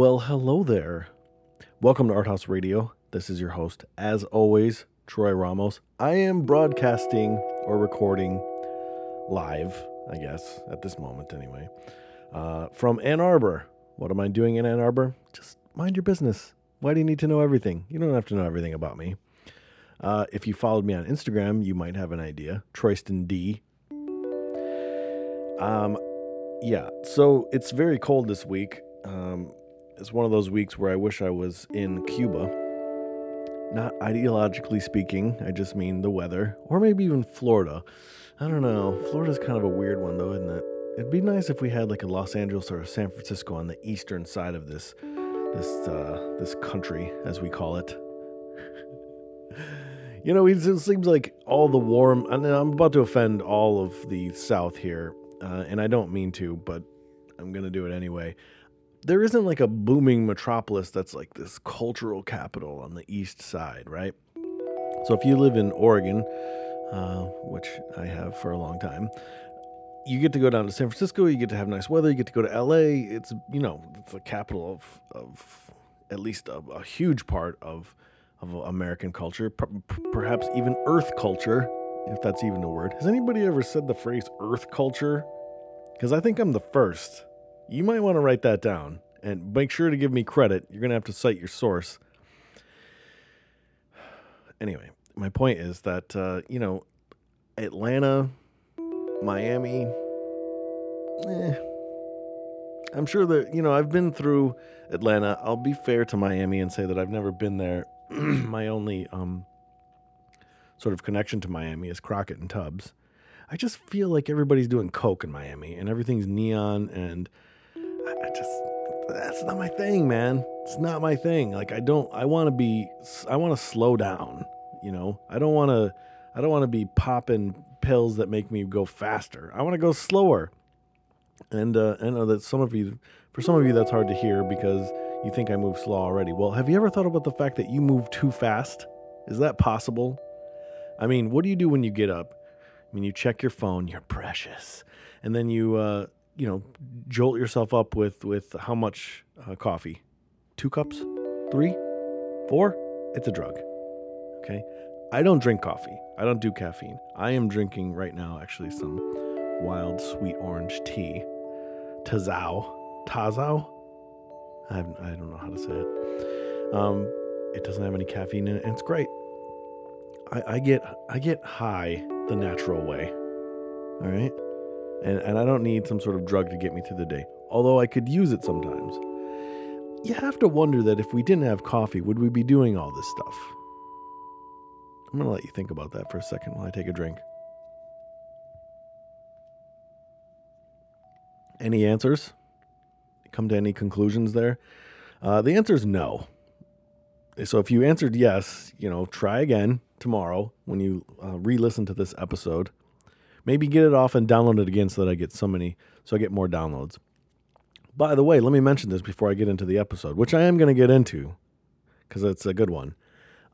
Well, hello there. Welcome to Art House Radio. This is your host, as always, Troy Ramos. I am broadcasting or recording live, I guess, at this moment anyway, uh, from Ann Arbor. What am I doing in Ann Arbor? Just mind your business. Why do you need to know everything? You don't have to know everything about me. Uh, if you followed me on Instagram, you might have an idea. Troyston D. Um, yeah. So it's very cold this week. Um, it's one of those weeks where I wish I was in Cuba. Not ideologically speaking, I just mean the weather, or maybe even Florida. I don't know. Florida's kind of a weird one, though, isn't it? It'd be nice if we had like a Los Angeles or a San Francisco on the eastern side of this this uh, this country, as we call it. you know, it seems like all the warm. And I'm about to offend all of the South here, uh, and I don't mean to, but I'm gonna do it anyway there isn't like a booming metropolis that's like this cultural capital on the east side, right? So if you live in Oregon, uh, which I have for a long time, you get to go down to San Francisco. You get to have nice weather. You get to go to L.A. It's you know it's the capital of of at least a, a huge part of of American culture, perhaps even Earth culture, if that's even a word. Has anybody ever said the phrase Earth culture? Because I think I'm the first you might want to write that down and make sure to give me credit. You're going to have to cite your source. Anyway, my point is that, uh, you know, Atlanta, Miami, eh, I'm sure that, you know, I've been through Atlanta. I'll be fair to Miami and say that I've never been there. my only um, sort of connection to Miami is Crockett and Tubbs. I just feel like everybody's doing coke in Miami and everything's neon and I just that's not my thing, man. It's not my thing. Like I don't I want to be I want to slow down, you know? I don't want to I don't want to be popping pills that make me go faster. I want to go slower. And uh, I know that some of you for some of you that's hard to hear because you think I move slow already. Well, have you ever thought about the fact that you move too fast? Is that possible? I mean, what do you do when you get up? I mean, you check your phone, you're precious. And then you uh, you know, jolt yourself up with with how much uh, coffee? Two cups? Three? Four? It's a drug. Okay? I don't drink coffee. I don't do caffeine. I am drinking right now actually some wild sweet orange tea. Tazao. Tazao? I, I don't know how to say it. Um, it doesn't have any caffeine in it, and it's great. I, I get I get high the natural way. All right and, and I don't need some sort of drug to get me through the day, although I could use it sometimes. You have to wonder that if we didn't have coffee, would we be doing all this stuff? I'm going to let you think about that for a second while I take a drink. Any answers? Come to any conclusions there? Uh, the answer is no. So if you answered yes, you know, try again tomorrow when you uh, re listen to this episode Maybe get it off and download it again so that I get so many, so I get more downloads. By the way, let me mention this before I get into the episode, which I am going to get into because it's a good one.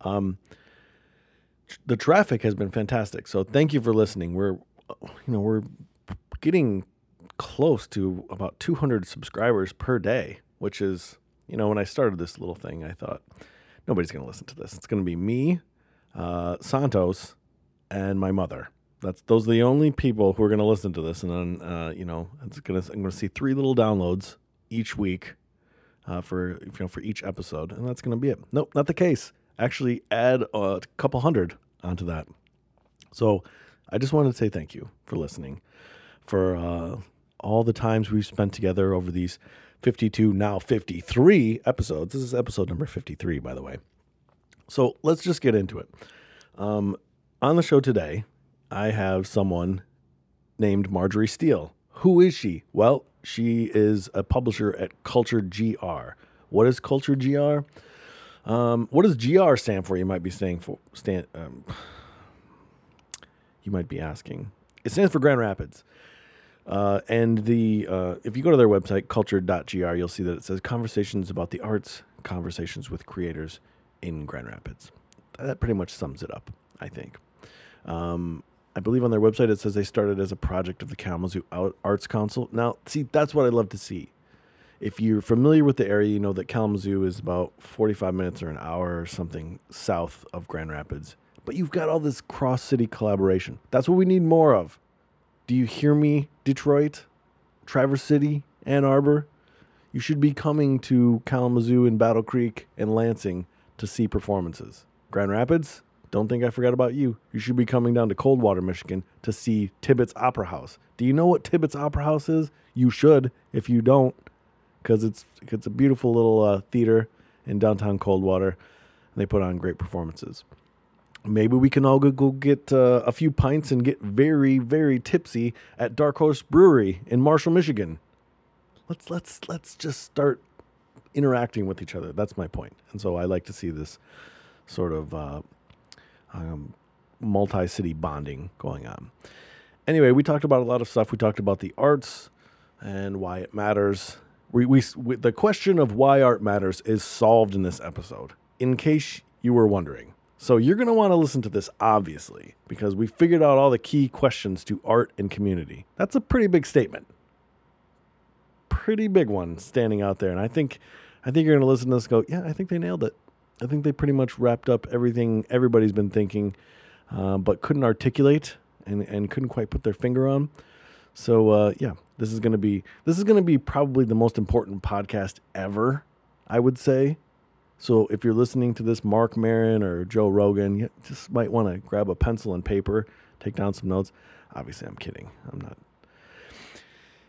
Um, the traffic has been fantastic, so thank you for listening. We're, you know, we're getting close to about 200 subscribers per day, which is, you know, when I started this little thing, I thought nobody's going to listen to this. It's going to be me, uh, Santos, and my mother. That's those are the only people who are going to listen to this, and then uh, you know it's gonna I'm going to see three little downloads each week uh, for you know for each episode, and that's going to be it. Nope, not the case. Actually, add a couple hundred onto that. So I just wanted to say thank you for listening, for uh, all the times we've spent together over these 52 now 53 episodes. This is episode number 53, by the way. So let's just get into it. Um, on the show today, I have someone named Marjorie Steele. Who is she? Well, she is a publisher at Culture GR. What is Culture GR? Um, what does GR stand for? You might be saying for stand. Um, you might be asking. It stands for Grand Rapids. Uh, and the uh, if you go to their website culture.gr, you'll see that it says conversations about the arts, conversations with creators in Grand Rapids. That pretty much sums it up, I think. Um, I believe on their website it says they started as a project of the Kalamazoo Arts Council. Now, see, that's what I love to see if you're familiar with the area, you know that Kalamazoo is about 45 minutes or an hour or something south of Grand Rapids. But you've got all this cross city collaboration. That's what we need more of. Do you hear me, Detroit, Traverse City, Ann Arbor? You should be coming to Kalamazoo and Battle Creek and Lansing to see performances. Grand Rapids, don't think I forgot about you. You should be coming down to Coldwater, Michigan to see Tibbetts Opera House. Do you know what Tibbetts Opera House is? You should. If you don't, because it's it's a beautiful little uh, theater in downtown Coldwater. And they put on great performances. Maybe we can all go, go get uh, a few pints and get very very tipsy at Dark Horse Brewery in Marshall, Michigan. Let's let's let's just start interacting with each other. That's my point. And so I like to see this sort of uh, um, multi-city bonding going on. Anyway, we talked about a lot of stuff. We talked about the arts and why it matters we, we, we, the question of why art matters is solved in this episode, in case you were wondering. So you're going to want to listen to this, obviously, because we figured out all the key questions to art and community. That's a pretty big statement. Pretty big one standing out there. And I think, I think you're going to listen to this go, yeah, I think they nailed it. I think they pretty much wrapped up everything everybody's been thinking, uh, but couldn't articulate and, and couldn't quite put their finger on. So uh, yeah, this is gonna be this is gonna be probably the most important podcast ever, I would say. So if you're listening to this, Marc Maron or Joe Rogan, you just might want to grab a pencil and paper, take down some notes. Obviously, I'm kidding. I'm not.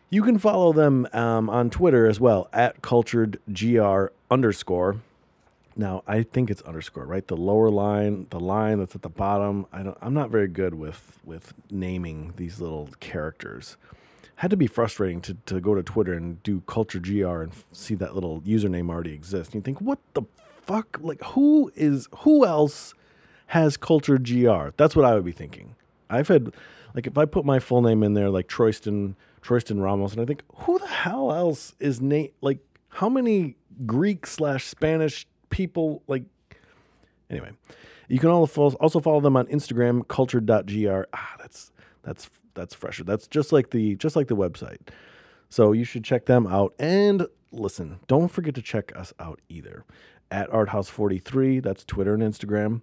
You can follow them um, on Twitter as well at culturedgr underscore. Now I think it's underscore, right? The lower line, the line that's at the bottom. I don't. I'm not very good with with naming these little characters. Had to be frustrating to, to go to Twitter and do culture gr and see that little username already exist. And you think, what the fuck? Like, who is who else has culture gr? That's what I would be thinking. I've had like if I put my full name in there, like Troyston Troyston Ramos, and I think, who the hell else is Nate? Like, how many Greek slash Spanish people like anyway you can also follow them on instagram culture.gr ah that's that's that's fresher. That's just like the just like the website. So you should check them out. And listen don't forget to check us out either. At arthouse43 that's twitter and instagram.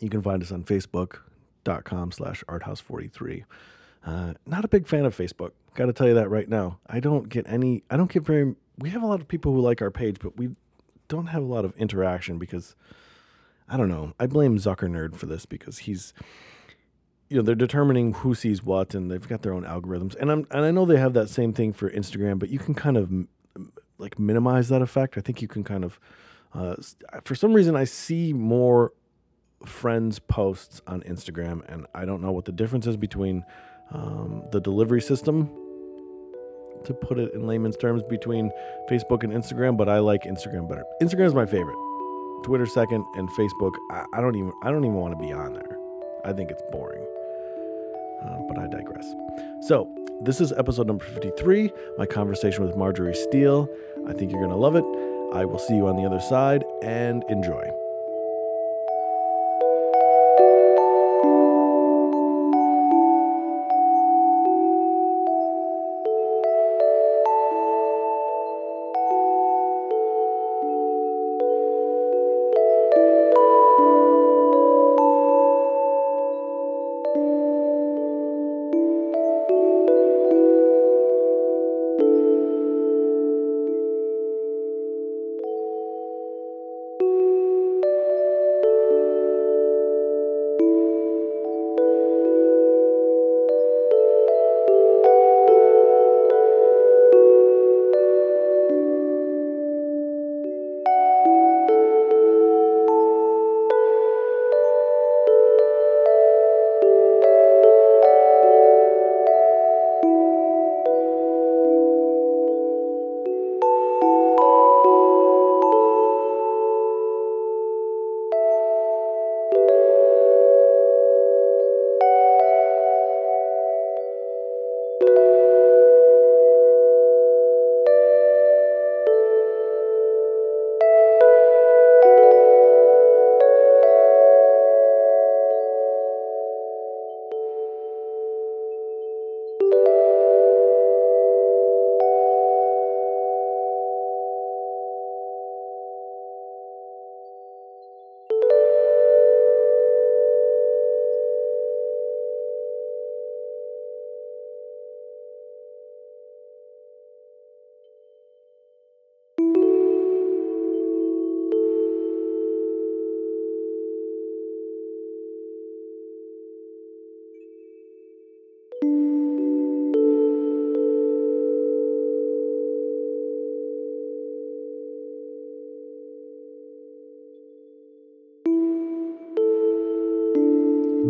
You can find us on facebook.com slash arthouse43 uh, not a big fan of facebook gotta tell you that right now. I don't get any i don't get very we have a lot of people who like our page but we don't have a lot of interaction because I don't know. I blame Zucker Nerd for this because he's you know they're determining who sees what and they've got their own algorithms and I'm and I know they have that same thing for Instagram but you can kind of like minimize that effect I think you can kind of uh, for some reason I see more friends posts on Instagram and I don't know what the difference is between um, the delivery system to put it in layman's terms between Facebook and Instagram, but I like Instagram better. Instagram is my favorite. Twitter second, and Facebook. I, I don't even I don't even want to be on there. I think it's boring. Uh, but I digress. So this is episode number 53. My conversation with Marjorie Steele. I think you're gonna love it. I will see you on the other side and enjoy.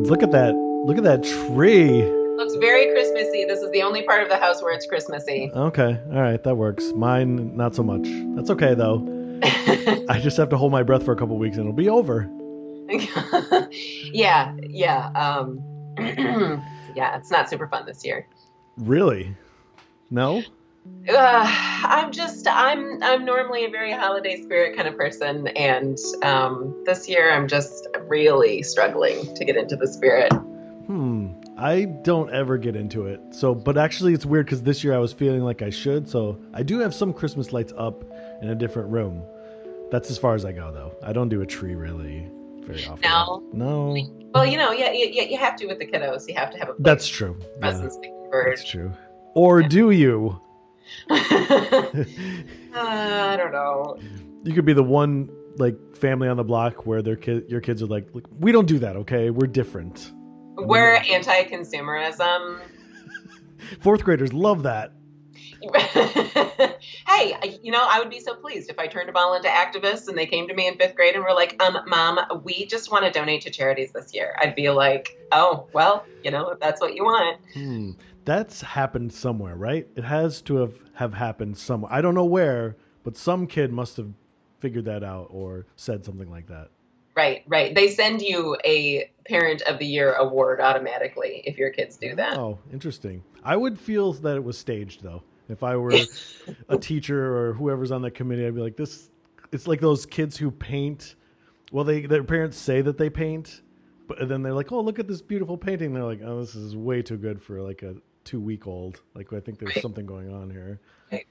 Look at that. Look at that tree. Looks very Christmassy. This is the only part of the house where it's Christmassy. Okay. All right. That works. Mine, not so much. That's okay, though. I just have to hold my breath for a couple weeks and it'll be over. yeah. Yeah. Um, yeah. It's not super fun this year. Really? No? Uh, I'm just I'm I'm normally a very holiday spirit kind of person, and um, this year I'm just really struggling to get into the spirit. Hmm. I don't ever get into it. So, but actually, it's weird because this year I was feeling like I should. So, I do have some Christmas lights up in a different room. That's as far as I go, though. I don't do a tree really very often. No. No. Well, you know, yeah, you, you have to with the kiddos. You have to have a That's true. Yeah, presents that's true. Or do you? uh, I don't know. You could be the one like family on the block where their kid, your kids are like, "Look, we don't do that. Okay, we're different. We're anti-consumerism. Fourth graders love that. hey, you know, I would be so pleased if I turned them all into activists and they came to me in fifth grade and were like, um, Mom, we just want to donate to charities this year. I'd be like, oh, well, you know, if that's what you want. Hmm. That's happened somewhere, right? It has to have have happened somewhere. I don't know where, but some kid must have figured that out or said something like that. Right, right. They send you a Parent of the Year award automatically if your kids do that. Oh, interesting. I would feel that it was staged though. If I were a teacher or whoever's on the committee, I'd be like, this. It's like those kids who paint. Well, they their parents say that they paint, but then they're like, "Oh, look at this beautiful painting." They're like, "Oh, this is way too good for like a two week old." Like, I think there's Right. something going on here. Right.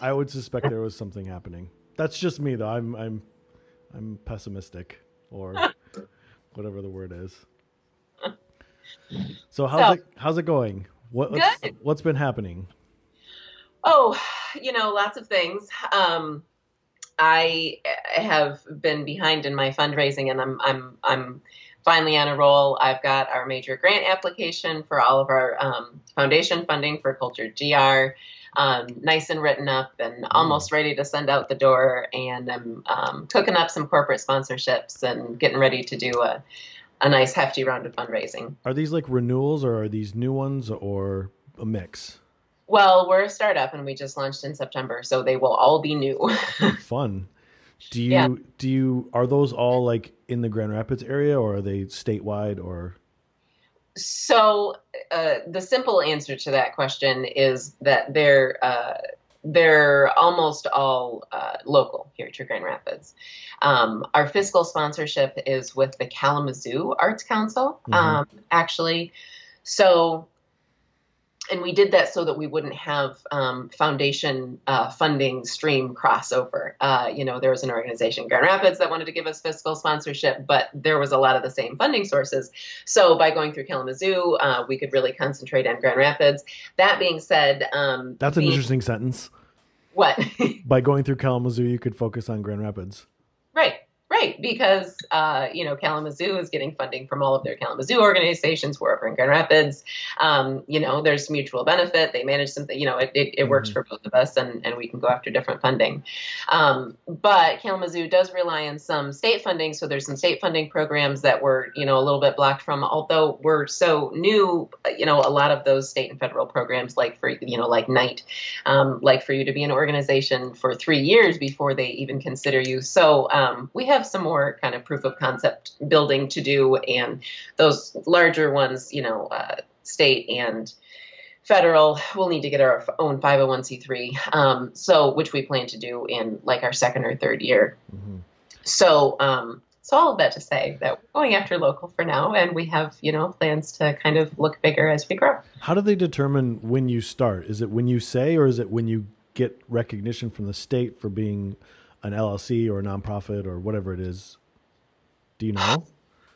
I would suspect there was something happening. That's just me, though. I'm I'm I'm pessimistic, or whatever the word is. So how's So- it how's it going? What, what's, what's been happening? Oh, you know, lots of things. Um, I have been behind in my fundraising, and I'm I'm I'm finally on a roll. I've got our major grant application for all of our um, foundation funding for Culture GR. Um, nice and written up and almost ready to send out the door. And I'm um, cooking up some corporate sponsorships and getting ready to do a, a nice hefty round of fundraising. Are these like renewals or are these new ones or a mix? Well, we're a startup and we just launched in September, so they will all be new. Fun. Do you Yeah. do you are those all like in the Grand Rapids area or are they statewide or So uh, the simple answer to that question is that they're uh, they're almost all uh, local here to Grand Rapids. Um, our fiscal sponsorship is with the Kalamazoo Arts Council, Mhm. um, actually. So, and we did that so that we wouldn't have um, foundation uh, funding stream crossover. Uh, you know, there was an organization, Grand Rapids, that wanted to give us fiscal sponsorship, but there was a lot of the same funding sources. So by going through Kalamazoo, uh, we could really concentrate on Grand Rapids. That being said, um, That's an the- interesting sentence. What? By going through Kalamazoo, you could focus on Grand Rapids. Right, because uh, you know Kalamazoo is getting funding from all of their Kalamazoo organizations. We're over in Grand Rapids. Um, you know, there's mutual benefit. They manage something. You know, it, it, it works Mhm. for both of us, and and we can go after different funding. Um, but Kalamazoo does rely on some state funding, so there's some state funding programs that we're you know a little bit blocked from. Although we're so new, you know, a lot of those state and federal programs, like for you know, like Knight, um, like for you to be an organization for three years before they even consider you. So um, we have some more kind of proof of concept building to do, and those larger ones, you know, uh, state and federal, we'll need to get our own 501c3, um, so which we plan to do in like our second or third year. hmm So, um, so all of that to say that we're going after local for now, and we have you know plans to kind of look bigger as we grow. How do they determine when you start? Is it when you say, or is it when you get recognition from the state for being an LLC or a nonprofit or whatever it is? Do you know?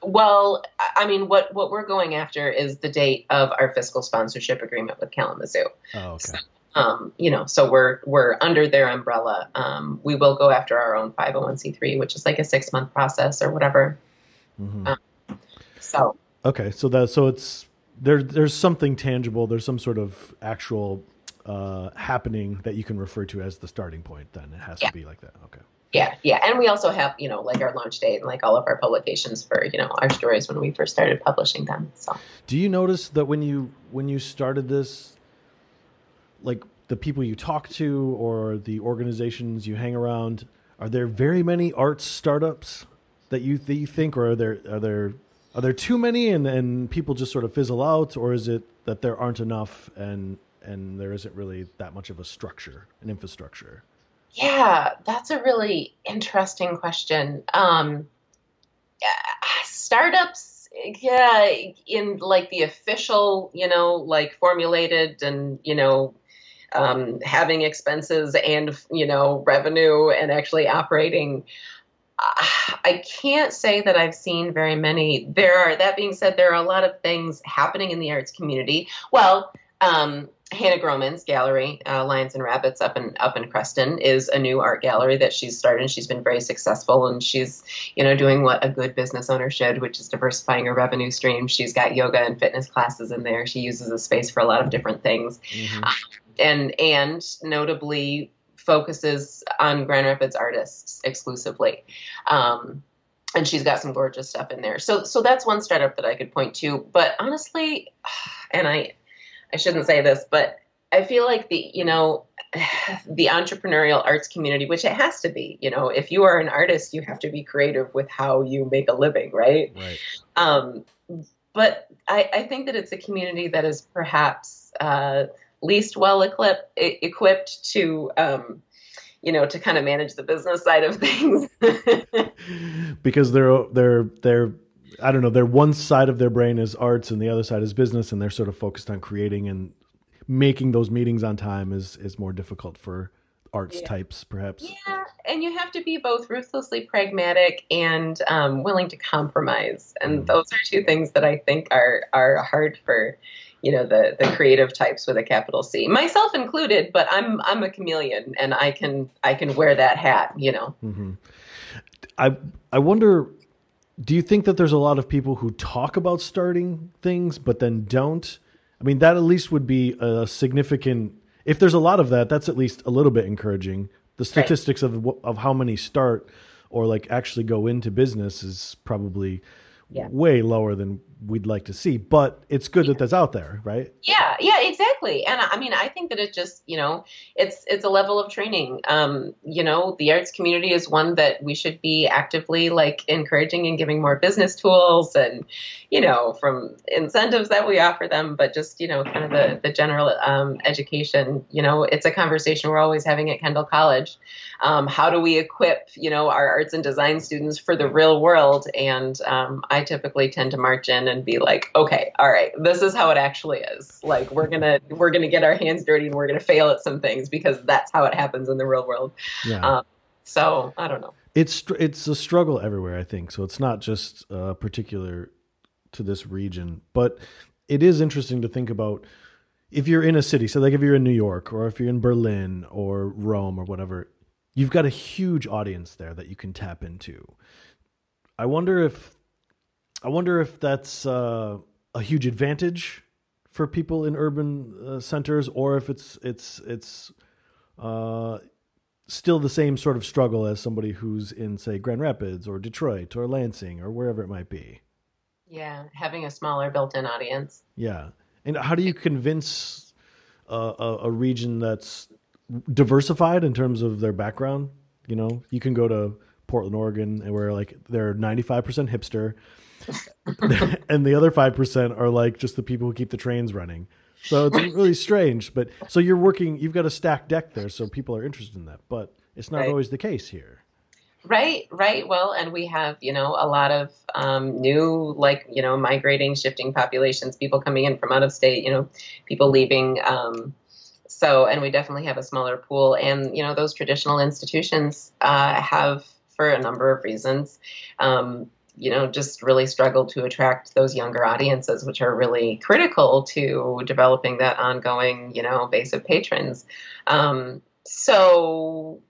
Well, I- mean, what what we're going after is the date of our fiscal sponsorship agreement with Kalamazoo. Oh, okay. Um, you know, so we're we're under their umbrella. Um, we will go after our own 501c3, which is like a six month process or whatever. hmm Uh, So Okay, so that so it's there. There's something tangible. There's some sort of actual uh, happening that you can refer to as the starting point. Then it has Yeah. to be like that. Okay. Yeah, yeah, and we also have you know like our launch date and like all of our publications for you know our stories when we first started publishing them. So, do you notice that when you when you started this, like the people you talk to or the organizations you hang around, are there very many arts startups that you that you think, or are there are there are there too many and and people just sort of fizzle out, or is it that there aren't enough and and there isn't really that much of a structure, an infrastructure? Yeah, that's a really interesting question. Um, startups, yeah, in like the official, you know, like formulated and you know um, having expenses and you know revenue and actually operating. I can't say that I've seen very many. There are that being said, there are a lot of things happening in the arts community. Well, um, Hannah Groman's gallery, uh, Lions and Rabbits, up in up in Creston, is a new art gallery that she's started. She's been very successful, and she's you know doing what a good business owner should, which is diversifying her revenue stream. She's got yoga and fitness classes in there. She uses the space for a lot of different things, mm-hmm. uh, and and notably focuses on Grand Rapids artists exclusively. Um, and she's got some gorgeous stuff in there. So so that's one startup that I could point to. But honestly, and I I shouldn't say this, but I feel like the, you know, the entrepreneurial arts community, which it has to be, you know, if you are an artist, you have to be creative with how you make a living, right? Right. Um, but I, I think that it's a community that is perhaps uh, least well equipped, equipped to, um, you know, to kind of manage the business side of things. because they're they're they're I don't know, their one side of their brain is arts and the other side is business, and they're sort of focused on creating and making those meetings on time is is more difficult for arts yeah. types, perhaps. Yeah, and you have to be both ruthlessly pragmatic and um, willing to compromise, and mm. those are two things that I think are are hard for you know the the creative types with a capital C, myself included. But I'm I'm a chameleon, and I can I can wear that hat. You know. Mm-hmm. I I wonder do you think that there's a lot of people who talk about starting things but then don't? I mean, that at least would be a significant. If there's a lot of that, that's at least a little bit encouraging. The statistics right. of of how many start or like actually go into business is probably yeah. way lower than we'd like to see. But it's good yeah. that that's out there, right? Yeah, yeah, exactly. And I mean, I think that it just, you know, it's it's a level of training. Um, you know, the arts community is one that we should be actively like encouraging and giving more business tools and, you know, from incentives that we offer them, but just, you know, kind of the the general um, education. You know, it's a conversation we're always having at Kendall College. Um, how do we equip, you know, our arts and design students for the real world? And um, I typically tend to march in and be like, okay, all right, this is how it actually is. Like we're gonna we're gonna get our hands dirty and we're gonna fail at some things because that's how it happens in the real world. Yeah. Um, so I don't know. It's it's a struggle everywhere, I think. So it's not just uh, particular to this region, but it is interesting to think about if you're in a city. So like if you're in New York or if you're in Berlin or Rome or whatever, you've got a huge audience there that you can tap into. I wonder if I wonder if that's uh, a huge advantage for people in urban uh, centers, or if it's it's it's uh, still the same sort of struggle as somebody who's in, say, Grand Rapids or Detroit or Lansing or wherever it might be. Yeah, having a smaller built-in audience. Yeah, and how do you convince uh, a, a region that's diversified in terms of their background? You know, you can go to Portland, Oregon, and where like they're ninety five percent hipster, and the other 5% are like just the people who keep the trains running. So it's really strange. But so you're working, you've got a stacked deck there. So people are interested in that. But it's not right. always the case here. Right, right. Well, and we have, you know, a lot of um, new, like, you know, migrating, shifting populations, people coming in from out of state, you know, people leaving. Um, so, and we definitely have a smaller pool. And, you know, those traditional institutions uh, have, for a number of reasons, um, you know, just really struggle to attract those younger audiences, which are really critical to developing that ongoing, you know, base of patrons. Um, so,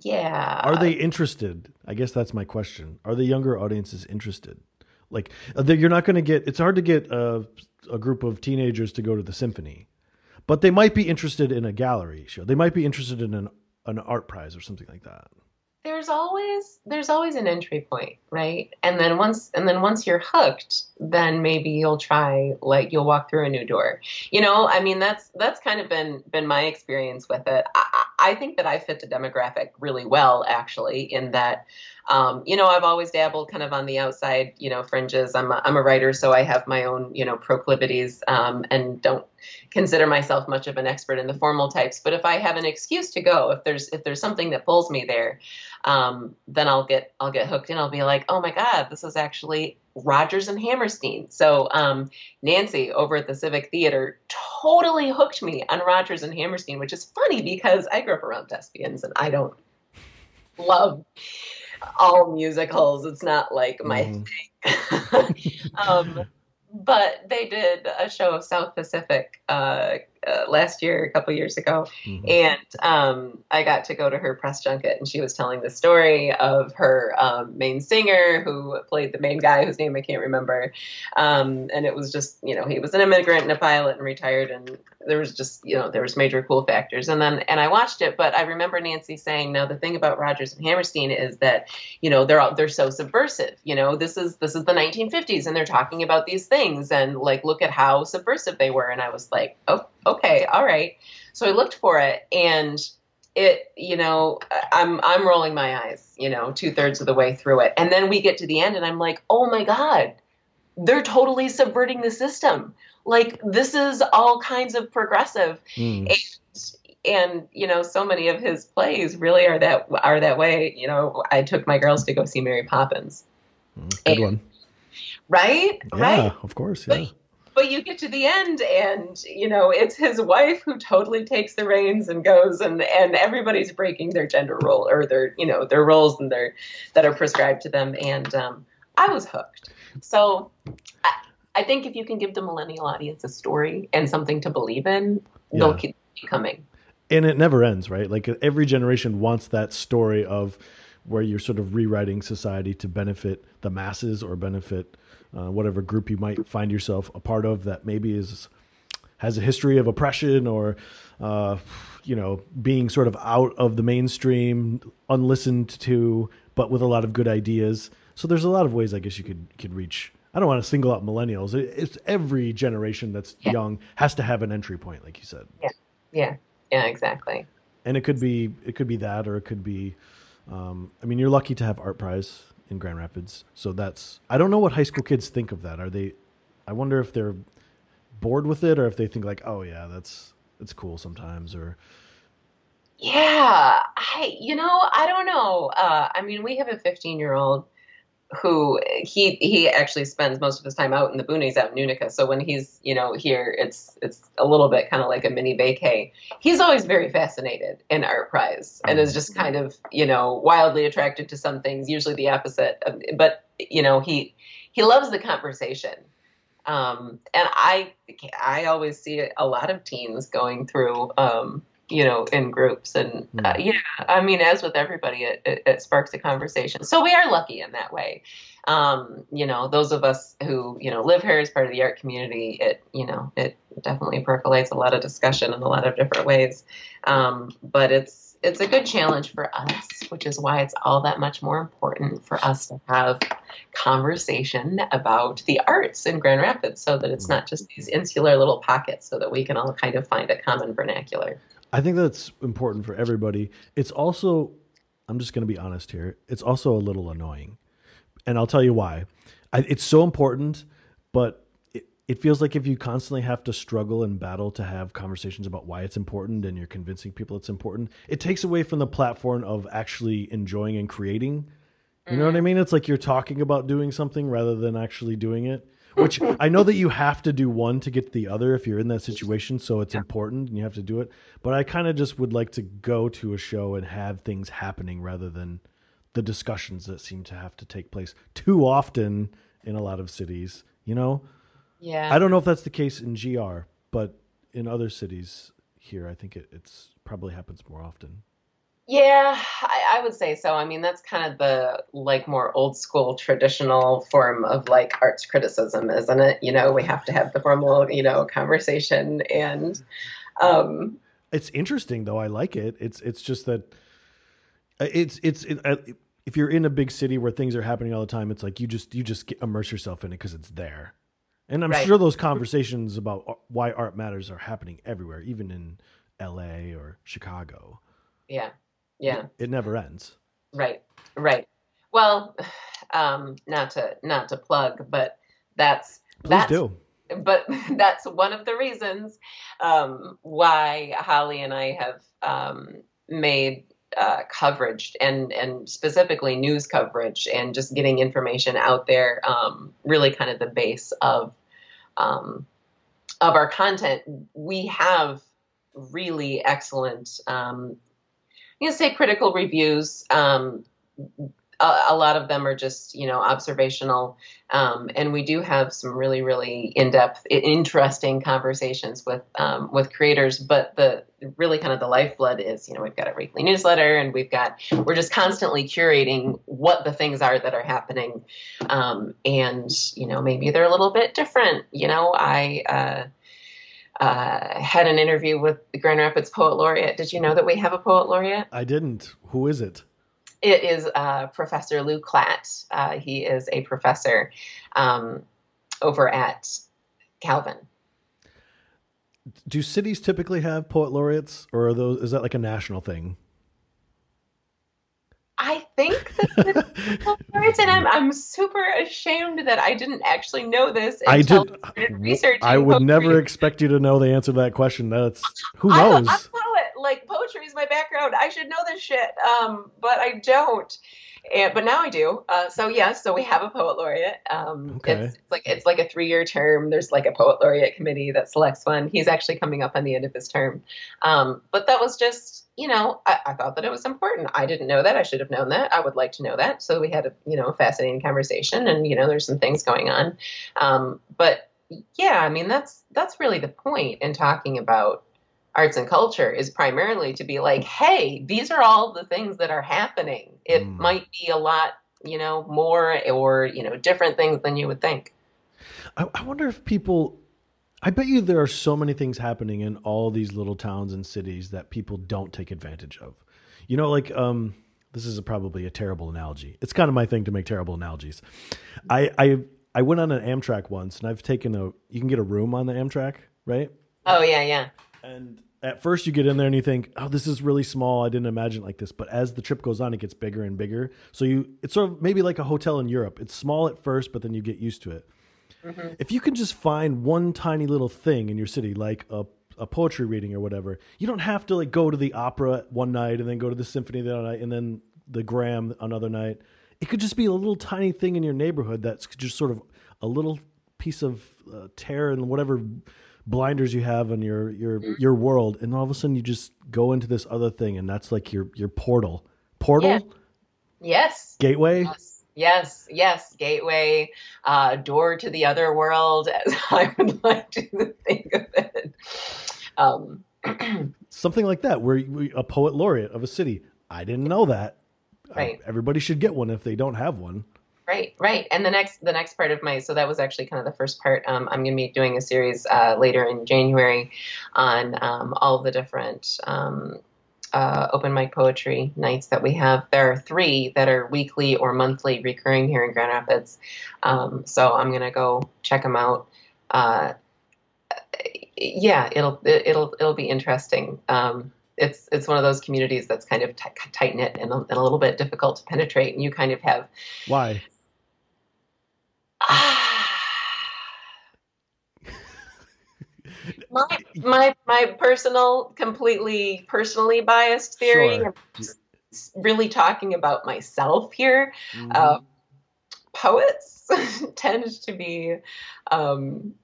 yeah. Are they interested? I guess that's my question. Are the younger audiences interested? Like, uh, you're not going to get, it's hard to get a, a group of teenagers to go to the symphony, but they might be interested in a gallery show. They might be interested in an, an art prize or something like that there's always there's always an entry point, right? And then once and then once you're hooked, then maybe you'll try like you'll walk through a new door. You know, I mean that's that's kind of been been my experience with it. I, I think that I fit the demographic really well, actually, in that um, you know, I've always dabbled kind of on the outside, you know, fringes. I'm a, I'm a writer, so I have my own, you know, proclivities um, and don't consider myself much of an expert in the formal types. But if I have an excuse to go, if there's if there's something that pulls me there, um, then I'll get I'll get hooked and I'll be like, oh my god, this is actually Rodgers and Hammerstein. So um, Nancy over at the Civic Theater totally hooked me on Rodgers and Hammerstein, which is funny because I grew up around thespians and I don't love all musicals. It's not like my mm. thing. um, but they did a show of South Pacific uh, uh, last year, a couple years ago, mm-hmm. and um, I got to go to her press junket, and she was telling the story of her um, main singer who played the main guy whose name I can't remember, um, and it was just you know he was an immigrant and a pilot and retired, and there was just you know there was major cool factors, and then and I watched it, but I remember Nancy saying, now the thing about Rodgers and Hammerstein is that you know they're all, they're so subversive, you know this is this is the 1950s, and they're talking about these things, and like look at how subversive they were, and I was like, oh okay, all right. So I looked for it and it, you know, I'm I'm rolling my eyes, you know, two thirds of the way through it. And then we get to the end and I'm like, oh my God, they're totally subverting the system. Like this is all kinds of progressive. Mm. And, and you know so many of his plays really are that are that way you know i took my girls to go see mary poppins hmm, good and, one right yeah, right of course yeah but, you get to the end and you know it's his wife who totally takes the reins and goes and and everybody's breaking their gender role or their you know their roles and their that are prescribed to them. And um, i was hooked. So I, I, think if you can give the millennial audience a story and something to believe in yeah. they'll keep coming. And it never ends right? Like every generation wants that story of where you're sort of rewriting society to benefit the masses or benefit uh, whatever group you might find yourself a part of that maybe is has a history of oppression or uh, you know being sort of out of the mainstream, unlistened to, but with a lot of good ideas. So there's a lot of ways I guess you could could reach. I don't want to single out millennials. It's every generation that's yeah. young has to have an entry point, like you said. Yeah, yeah, yeah, exactly. And it could be it could be that, or it could be. Um, I mean, you're lucky to have Art Prize in Grand Rapids. So that's I don't know what high school kids think of that. Are they? I wonder if they're bored with it or if they think like, oh yeah, that's it's cool sometimes or. Yeah, I you know I don't know. Uh, I mean, we have a 15 year old who he he actually spends most of his time out in the boonies out in Unica. So when he's you know here, it's it's a little bit kind of like a mini vacay. He's always very fascinated in Art Prize and is just kind of you know wildly attracted to some things, usually the opposite. Of, but you know he he loves the conversation. Um, and I I always see a lot of teens going through um, you know, in groups. And uh, hmm. yeah, I mean, as with everybody, it, it, it, sparks a conversation. So we are lucky in that way. Um, you know, those of us who, you know, live here as part of the art community, it, you know, it definitely percolates a lot of discussion in a lot of different ways. Um, but it's, it's a good challenge for us, which is why it's all that much more important for us to have conversation about the arts in Grand Rapids so that it's hmm. not just these insular little pockets so that we can all kind of find a common vernacular. I think that's important for everybody. It's also, I'm just going to be honest here, it's also a little annoying. And I'll tell you why. I, it's so important, but it, it feels like if you constantly have to struggle and battle to have conversations about why it's important and you're convincing people it's important, it takes away from the platform of actually enjoying and creating. You know what I mm. mean? It's like you're talking about doing something rather than actually doing it which I know that you have to do one to get the other if you're in that situation. So it's yeah. important and you have to do it. But I kind of just would like to go to a show and have things happening rather than the discussions that seem to have to take place too often in a lot of cities, you know? Yeah. I don't know if that's the case in GR, but in other cities here, I think it, it's probably happens more often. Yeah, I, I, would say so. I mean, that's kind of the like more old school traditional form of like arts criticism, isn't it? You know, we have to have the formal, you know, conversation and um it's interesting though. I like it. It's it's just that Uh, It's it's it, uh, if you're in a big city where things are happening all the time, it's like you just you just get, immerse yourself in it because it's there. And I'm Right. sure those conversations about why art matters are happening everywhere, even in L.A. or Chicago. Yeah. Yeah. It never ends. Right. Right. Well, um, not to not to plug, but that's Please that's do. but that's one of the reasons um, why Holly and I have um, made uh, coverage and and specifically news coverage and just getting information out there um, really kind of the base of um, of our content. We have really excellent, um, you know, say critical reviews. Um, a, a lot of them are just you know observational um, and we do have some really really in-depth interesting conversations with um, with creators but the really kind of the lifeblood is you know we've got a weekly newsletter and we've got we're just constantly curating what the things are that are happening um, and you know maybe they're a little bit different you know i uh, uh, had an interview with the Grand Rapids Poet Laureate. Did you know that we have a Poet Laureate? I didn't. Who is it? It is uh, Professor Lou Klatt. Uh, he is a professor um, over at Calvin. Do cities typically have poet laureates, or are those is that like a national thing? I think that it's and I'm, I'm super ashamed that I didn't actually know this I until did. I researching I would poetry. never expect you to know the answer to that question. That's who knows. I'm a poet. Like poetry is my background. I should know this shit, um, but I don't. And, but now I do. Uh, so yes, so we have a poet laureate. Um, Okay. it's, it's like it's like a three-year term. There's like a poet laureate committee that selects one. He's actually coming up on the end of his term. Um, but that was just, you know, I, I thought that it was important. I didn't know that. I should have known that. I would like to know that. So we had a, you know, a fascinating conversation, and you know, there's some things going on. Um, but yeah, I mean, that's that's really the point in talking about arts and culture is primarily to be like, hey, these are all the things that are happening. It Mm. might be a lot, you know, more or you know, different things than you would think. I, I wonder if people. I bet you there are so many things happening in all these little towns and cities that people don't take advantage of. You know, like um, this is a, probably a terrible analogy. It's kind of my thing to make terrible analogies. I I I went on an Amtrak once, and I've taken a. You can get a room on the Amtrak, right? Oh yeah, yeah. And at first you get in there and you think, "Oh, this is really small. I didn't imagine it like this." But as the trip goes on, it gets bigger and bigger. So you it's sort of maybe like a hotel in Europe. It's small at first, but then you get used to it. If you can just find one tiny little thing in your city like a a poetry reading or whatever, you don't have to like go to the opera one night and then go to the symphony the other night and then the Graham another night. It could just be a little tiny thing in your neighborhood that's just sort of a little piece of uh, tear and whatever blinders you have on your your your world, and all of a sudden you just go into this other thing, and that's like your your portal, portal, Yeah. Yes. gateway. Yes. Yes, yes, gateway, uh, door to the other world, as I would like to think of it. Um, something like that, where you, a poet laureate of a city. I didn't know that. Right. everybody should get one if they don't have one. Right, right. And the next, the next part of my, so that was actually kind of the first part. Um, I'm going to be doing a series uh, later in January on um, all the different um, uh, open mic poetry nights that we have. There are three that are weekly or monthly recurring here in Grand Rapids. Um, so I'm going to go check them out. Uh, yeah, it'll it'll it'll be interesting. Um, it's it's one of those communities that's kind of t- tight knit and, a- and a little bit difficult to penetrate, and you kind of have Why? My my my personal, completely personally biased theory. Sure. Really talking about myself here. Mhm. Uh, poets tend to be um,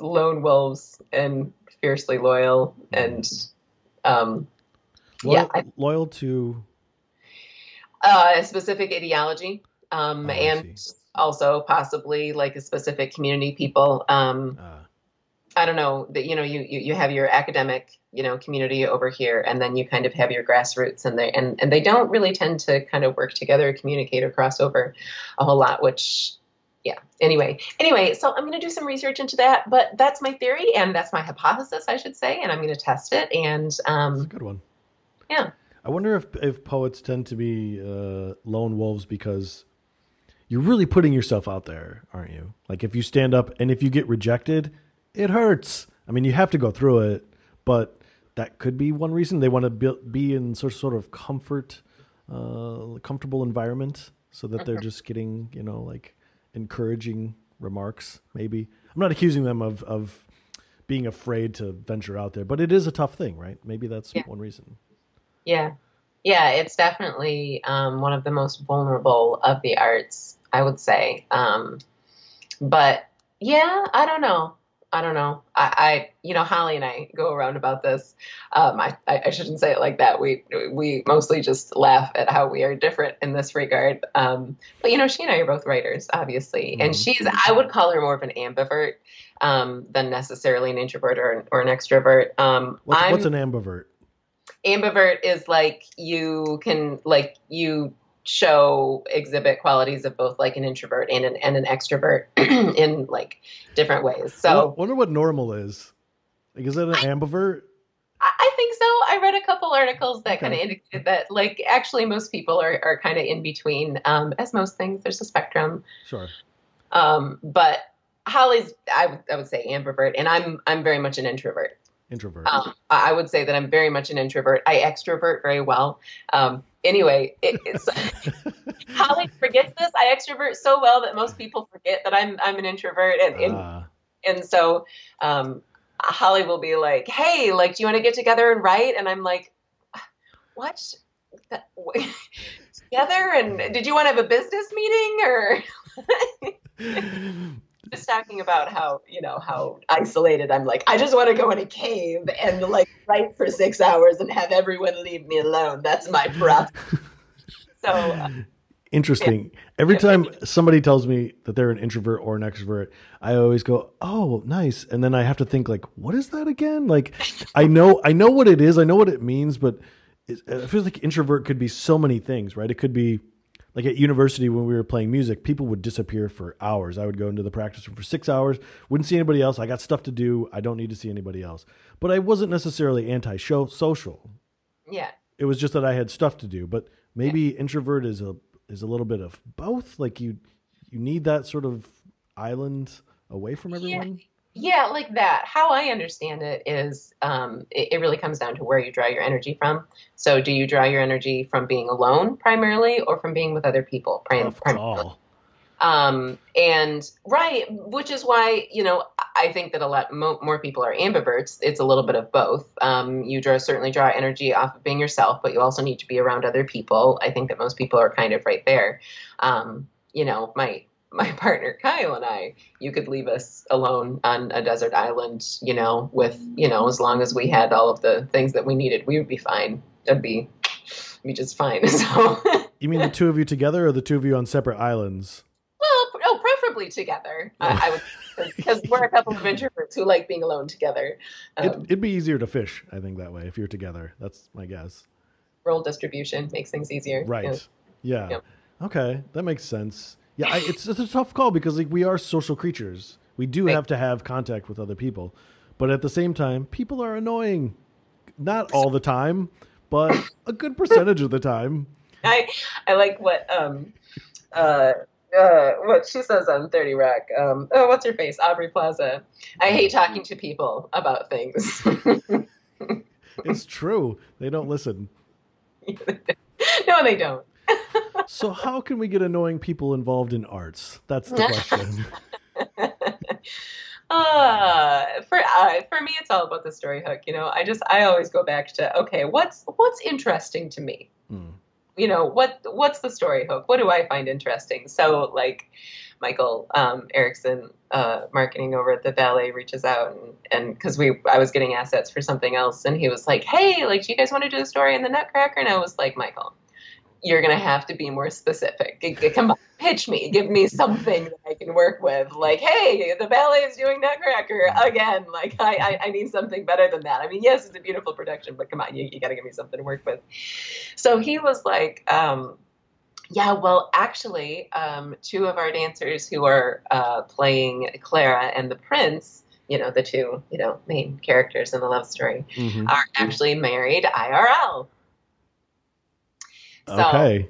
lone wolves and fiercely loyal, and um, loyal, yeah, I- loyal to. uh, a specific ideology, um, Oh, and. Also possibly like a specific community people. Um, Uh, I don't know that you know you, you you have your academic you know community over here, and then you kind of have your grassroots, and they and and they don't really tend to kind of work together, communicate, or cross over a whole lot. Which, yeah. Anyway, anyway, so I'm going to do some research into that, but that's my theory, and that's my hypothesis, I should say, and I'm going to test it, and That's a um, good one. yeah. I wonder if if poets tend to be uh, lone wolves because you're really putting yourself out there, aren't you? Like if you stand up and if you get rejected, it hurts. I mean, you have to go through it, but that could be one reason they want to be, in sort sort of comfort, uh, comfortable environment, so that they're just getting you know like encouraging remarks. Maybe I'm not accusing them of of being afraid to venture out there, but it is a tough thing, right? Maybe that's Yeah. one reason. Yeah. Yeah, it's definitely um, one of the most vulnerable of the arts, I would say. Um, but yeah, I don't know. I don't know. I, I, you know, Holly and I go around about this. Um, I, I shouldn't say it like that. We, we mostly just laugh at how we are different in this regard. Um, but you know, she and I are both writers, obviously, and Mhm. she's. I would call her more of an ambivert um, than necessarily an introvert or, or an extrovert. Um, What's, what's an ambivert? ambivert is like you can like you show exhibit qualities of both like an introvert and an and an extrovert in like different ways. I So wonder what normal is. Like, is that an ambivert? I, I think so. I read a couple articles that Okay. kind of indicated that like actually most people are, are kind of in between. Um, as most things, there's a spectrum. Sure. Um, but Holly's I would I would say ambivert, and I'm I'm very much an introvert. Introvert. Um, I would say that I'm very much an introvert. I extrovert very well. Um, anyway, it, it's Holly forgets this. I extrovert so well that most people forget that I'm I'm an introvert, and and, Ah, and so um, Holly will be like, "Hey, like, do you want to get together and write?" And I'm like, "What? That, together? And did you want to have a business meeting or?" just talking about how you know how isolated I'm like I just want to go in a cave and like write for six hours and have everyone leave me alone. That's my problem. so uh, Interesting. Every time somebody tells me that they're an introvert or an extrovert, I always go, "Oh, nice," and then I have to think like, "What is that again?" Like, I know, I know what it is, I know what it means, but it, it feels like introvert could be so many things, right? It could be like at university when we were playing music, people would disappear for hours. I would go into the practice room for six hours, wouldn't see anybody else. I got stuff to do. I don't need to see anybody else. But I wasn't necessarily anti-show social. yeah, It was just that I had stuff to do. But maybe introvert is a is a little bit of both. Like you you need that sort of island away from everyone. yeah, like that. How I understand it is, um, it, it really comes down to where you draw your energy from. So, do you draw your energy from being alone primarily, or from being with other people? Prim- Tough primarily? um and right which is why you know i think that a lot mo- more people are ambiverts it's a little bit of both um you draw certainly draw energy off of being yourself but you also need to be around other people i think that most people are kind of right there um you know my my partner Kyle and I, you could leave us alone on a desert island, you know, with, you know, as long as we had all of the things that we needed, we would be fine. That'd be, be just fine. So, You mean the two of you together or the two of you on separate islands? Well, pr- oh, preferably together. I, I would, because we're a couple of introverts who like being alone together. It, Um, it'd be easier to fish, I think, that way if you're together. That's my guess. role distribution makes things easier. Right. Yeah. Yeah. Okay, that makes sense. Yeah, I, it's it's a tough call because like we are social creatures. We do Right. have to have contact with other people, but at the same time, people are annoying. Not all the time, but a good percentage of the time. I I like what um uh. Uh, what she says on 30 Rock. Um, oh, what's her face? Aubrey Plaza. I hate talking to people about things. It's true. They don't listen. no, they don't. So how can we get annoying people involved in arts? That's the question. uh for uh, for me it's all about the story hook you know i just i always go back to okay what's what's interesting to me Hmm. you know what what's the story hook what do i find interesting so like michael um, erickson uh, marketing over at the ballet reaches out and and because we i was getting assets for something else and he was like hey like do you guys want to do a story in the nutcracker and i was like michael you're gonna have to be more specific. Come on pitch me. Give me something that i can work with. Like hey the ballet is doing nutcracker again. Like i i, I need something better than that. I mean yes it's a beautiful production but come on you, you gotta give me something to work with. So he was like, um, yeah, well, actually, um, two of our dancers who are uh, playing Clara and the Prince, you know, the two, you know, main characters in the love story, Mhm. are actually married IRL. So, okay.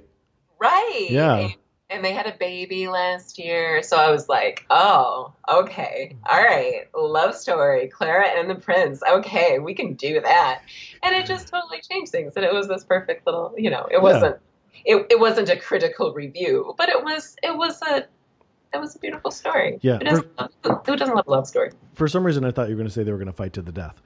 Right. Yeah. And they had a baby last year. So I was like, oh, okay. All right. Love story. Clara and the Prince. Okay, we can do that. And it just totally changed things. And it was this perfect little, you know, it wasn't it, it wasn't a critical review, but it was it was a it was a beautiful story. Yeah. Who doesn't, love, who doesn't love a love story? For some reason, I thought you were going to say they were going to fight to the death.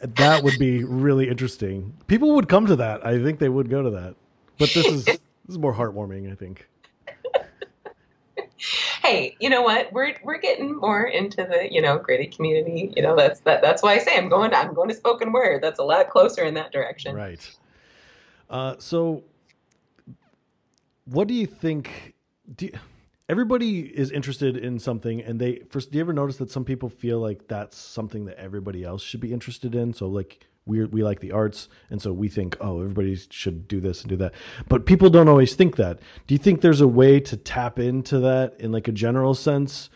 That would be really interesting. People would come to that. I think they would go to that. But this is this is more heartwarming. I think. hey, you know what? We're we're getting more into the you know gritty community. You know that's that that's why I say I'm going to, I'm going to spoken word. That's a lot closer in that direction. Right. Uh, so, what do you think? Do you, everybody is interested in something, and they first. Do you ever notice that some people feel like that's something that everybody else should be interested in? So, like we we like the arts, and so we think, oh, everybody should do this and do that. But people don't always think that. Do you think there's a way to tap into that in like a general sense?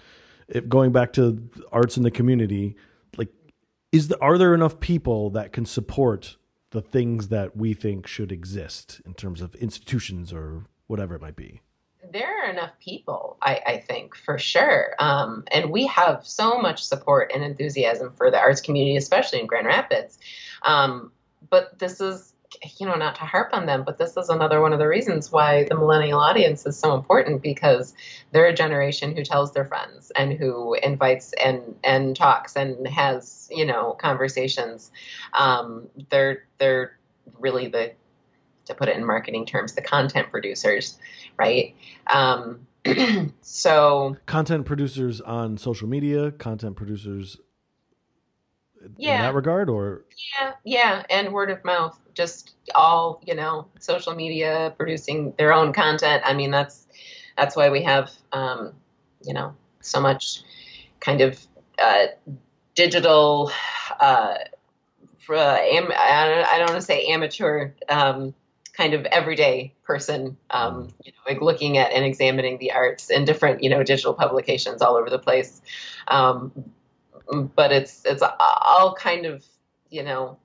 If going back to arts in the community, like, is the are there enough people that can support the things that we think should exist in terms of institutions or whatever it might be? There are enough people, I, I think, for sure. Um, and we have so much support and enthusiasm for the arts community, especially in Grand Rapids. Um, but this is, you know, not to harp on them, but this is another one of the reasons why the millennial audience is so important because they're a generation who tells their friends and who invites and and talks and has, you know, conversations. Um, they're they're really the to put it in marketing terms, the content producers, right? Um, so content producers on social media, content producers yeah. in that regard, or yeah, yeah, and word of mouth, just all you know, social media producing their own content. I mean, that's that's why we have um, you know so much kind of uh, digital. Uh, uh, I don't, I don't want to say amateur. Um, kind of everyday person, um, you know, like looking at and examining the arts in different, you know, digital publications all over the place. Um, but it's it's all kind of, you know,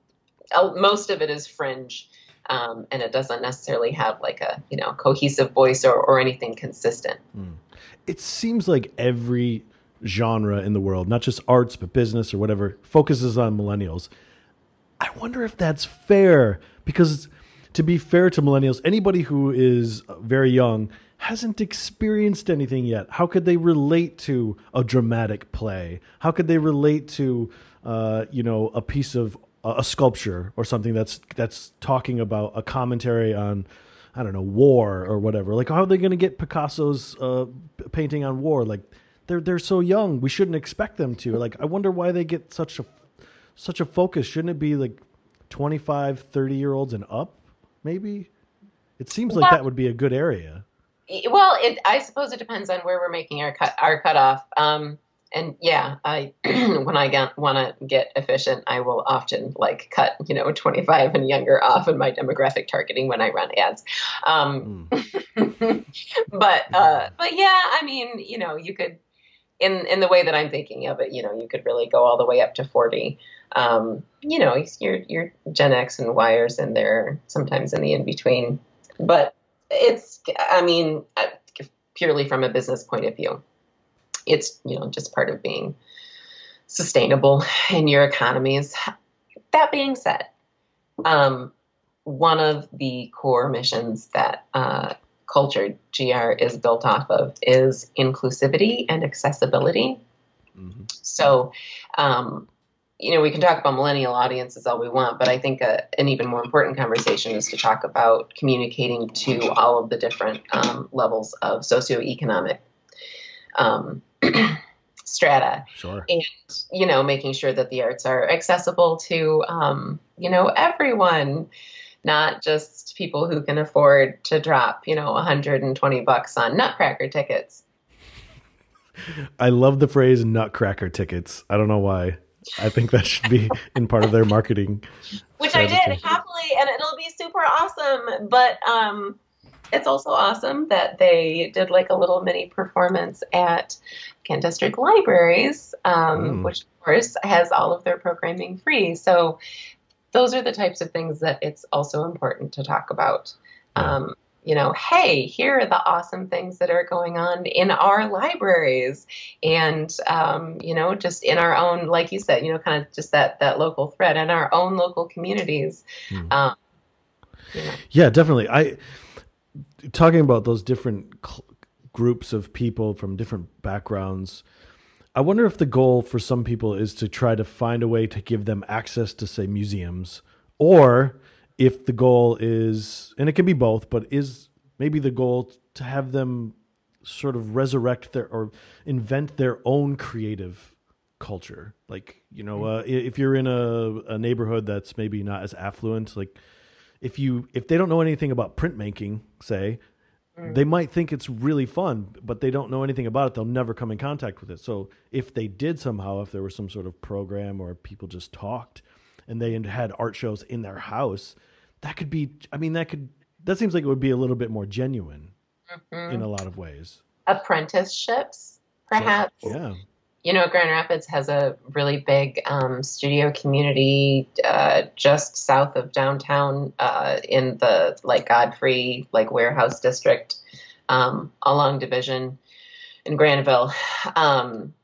most of it is fringe, um, and it doesn't necessarily have like a you know cohesive voice or, or anything consistent. Mm. It seems like every genre in the world, not just arts but business or whatever, focuses on millennials. I wonder if that's fair because to be fair to millennials, anybody who is very young hasn't experienced anything yet. How could they relate to a dramatic play? How could they relate to, uh, you know, a piece of uh, a sculpture or something that's that's talking about a commentary on, I don't know, war or whatever. Like, how are they going to get Picasso's uh, painting on war? Like, they're they're so young. We shouldn't expect them to. Like, I wonder why they get such a such a focus. Shouldn't it be like 25, 30 year olds and up? Maybe it seems like that would be a good area. well it, i suppose it depends on where we're making our cut our cutoff. Um, and yeah i when i want to get efficient i will often like cut you know 25 and younger off in my demographic targeting when i run ads. Um, mm. but uh, but yeah i mean you know you could in in the way that i'm thinking of it you know you could really go all the way up to 40 um, you know, your your Gen X and Yers they're sometimes in the in between. But it's, I mean, purely from a business point of view, it's you know just part of being sustainable in your economies. That being said, um, one of the core missions that uh, Culture GR is built off of is inclusivity and accessibility. Mm-hmm. So, um, you know, we can talk about millennial audiences all we want, but I think a, an even more important conversation is to talk about communicating to all of the different um, levels of socioeconomic um, strata. Sure. And, you know, making sure that the arts are accessible to, um, you know, everyone, not just people who can afford to drop, you know, 120 bucks on Nutcracker tickets. I love the phrase Nutcracker tickets. I don't know why. I think that should be in part of their marketing. Which strategy. I did happily, and it'll be super awesome. But um, it's also awesome that they did like a little mini performance at Kent District Libraries, um, mm. which of course has all of their programming free. So those are the types of things that it's also important to talk about. Um, you know, hey, here are the awesome things that are going on in our libraries, and um, you know, just in our own, like you said, you know, kind of just that that local thread in our own local communities. Mm. Um, you know. Yeah, definitely. I talking about those different cl- groups of people from different backgrounds. I wonder if the goal for some people is to try to find a way to give them access to, say, museums, or if the goal is, and it can be both, but is maybe the goal to have them sort of resurrect their or invent their own creative culture. Like, you know, uh, if you're in a, a neighborhood that's maybe not as affluent, like if you if they don't know anything about printmaking, say, mm. they might think it's really fun, but they don't know anything about it. They'll never come in contact with it. So if they did somehow, if there was some sort of program or people just talked and they had art shows in their house, that could be. I mean, that could. That seems like it would be a little bit more genuine mm-hmm. in a lot of ways. Apprenticeships, perhaps. So, yeah. You know, Grand Rapids has a really big um, studio community uh, just south of downtown uh, in the like Godfrey like warehouse district um, along Division in Grandville. Um,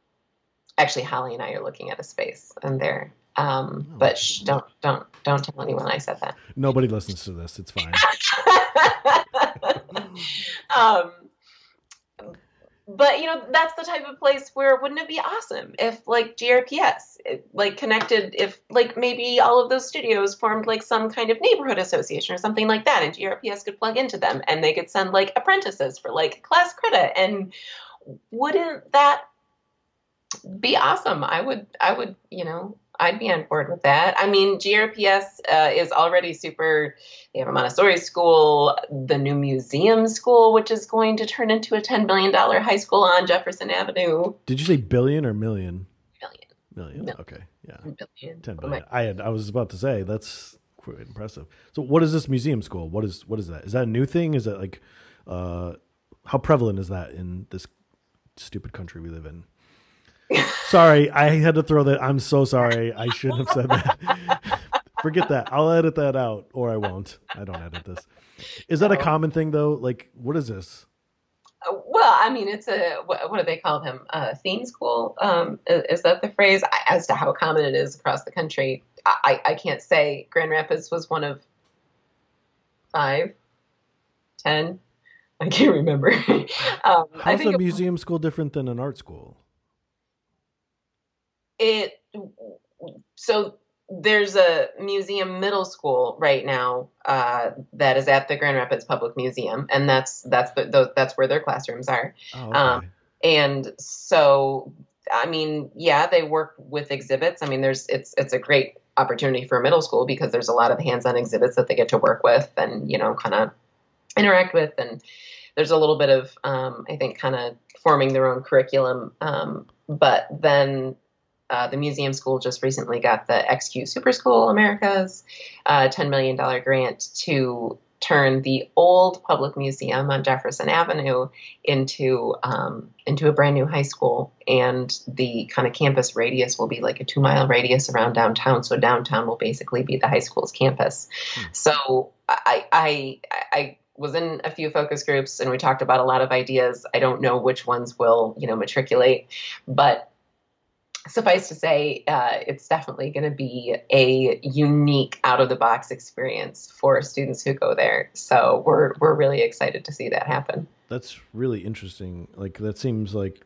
actually, Holly and I are looking at a space, and they're um, oh, but shh, don't don't don't tell anyone I said that. Nobody listens to this. It's fine. um, but you know that's the type of place where wouldn't it be awesome if like grps like connected if like maybe all of those studios formed like some kind of neighborhood association or something like that and grps could plug into them and they could send like apprentices for like class credit and wouldn't that be awesome i would i would you know I'd be on board with that. I mean, GRPS uh, is already super. They have a Montessori school, the new museum school, which is going to turn into a $10 billion high school on Jefferson Avenue. Did you say billion or million? Million. Million. million. Okay. Yeah. Billion. 10 billion. I had. I was about to say that's quite impressive. So, what is this museum school? What is what is that? Is that a new thing? Is that like, uh, how prevalent is that in this stupid country we live in? sorry, I had to throw that. I'm so sorry. I shouldn't have said that. Forget that. I'll edit that out, or I won't. I don't edit this. Is that a common thing though? Like, what is this? Uh, well, I mean, it's a what, what do they call them? Uh, theme school. Um, is, is, that the phrase? As to how common it is across the country, I, I can't say. Grand Rapids was one of five, ten. I can't remember. um, How's a museum school different than an art school? It so there's a museum middle school right now uh, that is at the Grand Rapids Public Museum, and that's that's the, those, that's where their classrooms are. Oh, okay. um, and so, I mean, yeah, they work with exhibits. I mean, there's it's it's a great opportunity for a middle school because there's a lot of hands-on exhibits that they get to work with and you know kind of interact with, and there's a little bit of um, I think kind of forming their own curriculum. Um, but then uh, the museum school just recently got the XQ Super School Americas uh, $10 million grant to turn the old public museum on Jefferson Avenue into um, into a brand new high school, and the kind of campus radius will be like a two mile radius around downtown. So downtown will basically be the high school's campus. Hmm. So I, I I was in a few focus groups, and we talked about a lot of ideas. I don't know which ones will you know matriculate, but suffice to say, uh, it's definitely going to be a unique out of the box experience for students who go there. So we're we're really excited to see that happen. That's really interesting. Like that seems like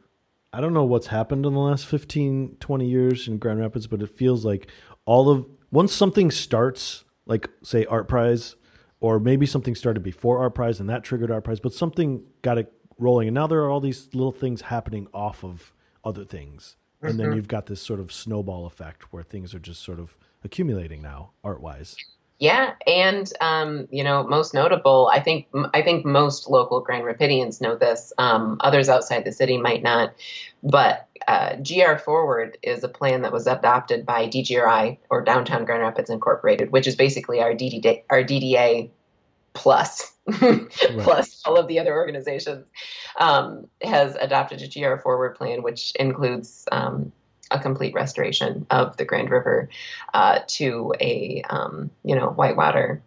I don't know what's happened in the last 15 20 years in Grand Rapids, but it feels like all of once something starts like say Art Prize or maybe something started before Art Prize and that triggered Art Prize, but something got it rolling and now there are all these little things happening off of other things and mm-hmm. then you've got this sort of snowball effect where things are just sort of accumulating now art wise yeah and um, you know most notable i think i think most local grand rapidians know this um, others outside the city might not but uh, gr forward is a plan that was adopted by dgri or downtown grand rapids incorporated which is basically our dda, our DDA plus right. plus all of the other organizations um, has adopted a GR forward plan, which includes um, a complete restoration of the Grand River uh, to a um, you know whitewater.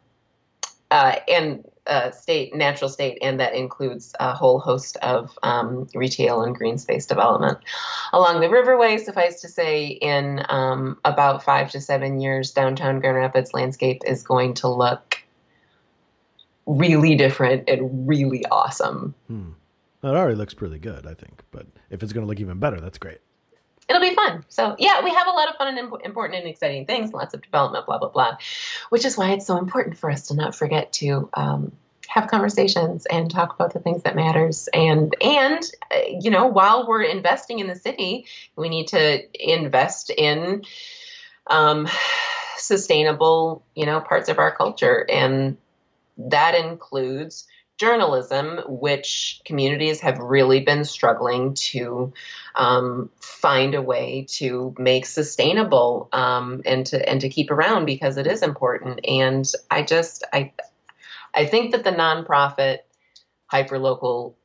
Uh, and uh, state, natural state, and that includes a whole host of um, retail and green space development along the riverway. Suffice to say, in um, about five to seven years, downtown Grand Rapids landscape is going to look really different and really awesome. Hmm. Well, it already looks pretty good, I think. But if it's going to look even better, that's great. It'll be fun. So, yeah, we have a lot of fun and imp- important and exciting things, lots of development, blah, blah, blah, which is why it's so important for us to not forget to um, have conversations and talk about the things that matters and and uh, you know while we're investing in the city we need to invest in um, sustainable you know parts of our culture and that includes journalism, which communities have really been struggling to um, find a way to make sustainable um, and to and to keep around because it is important. And I just I I think that the nonprofit hyperlocal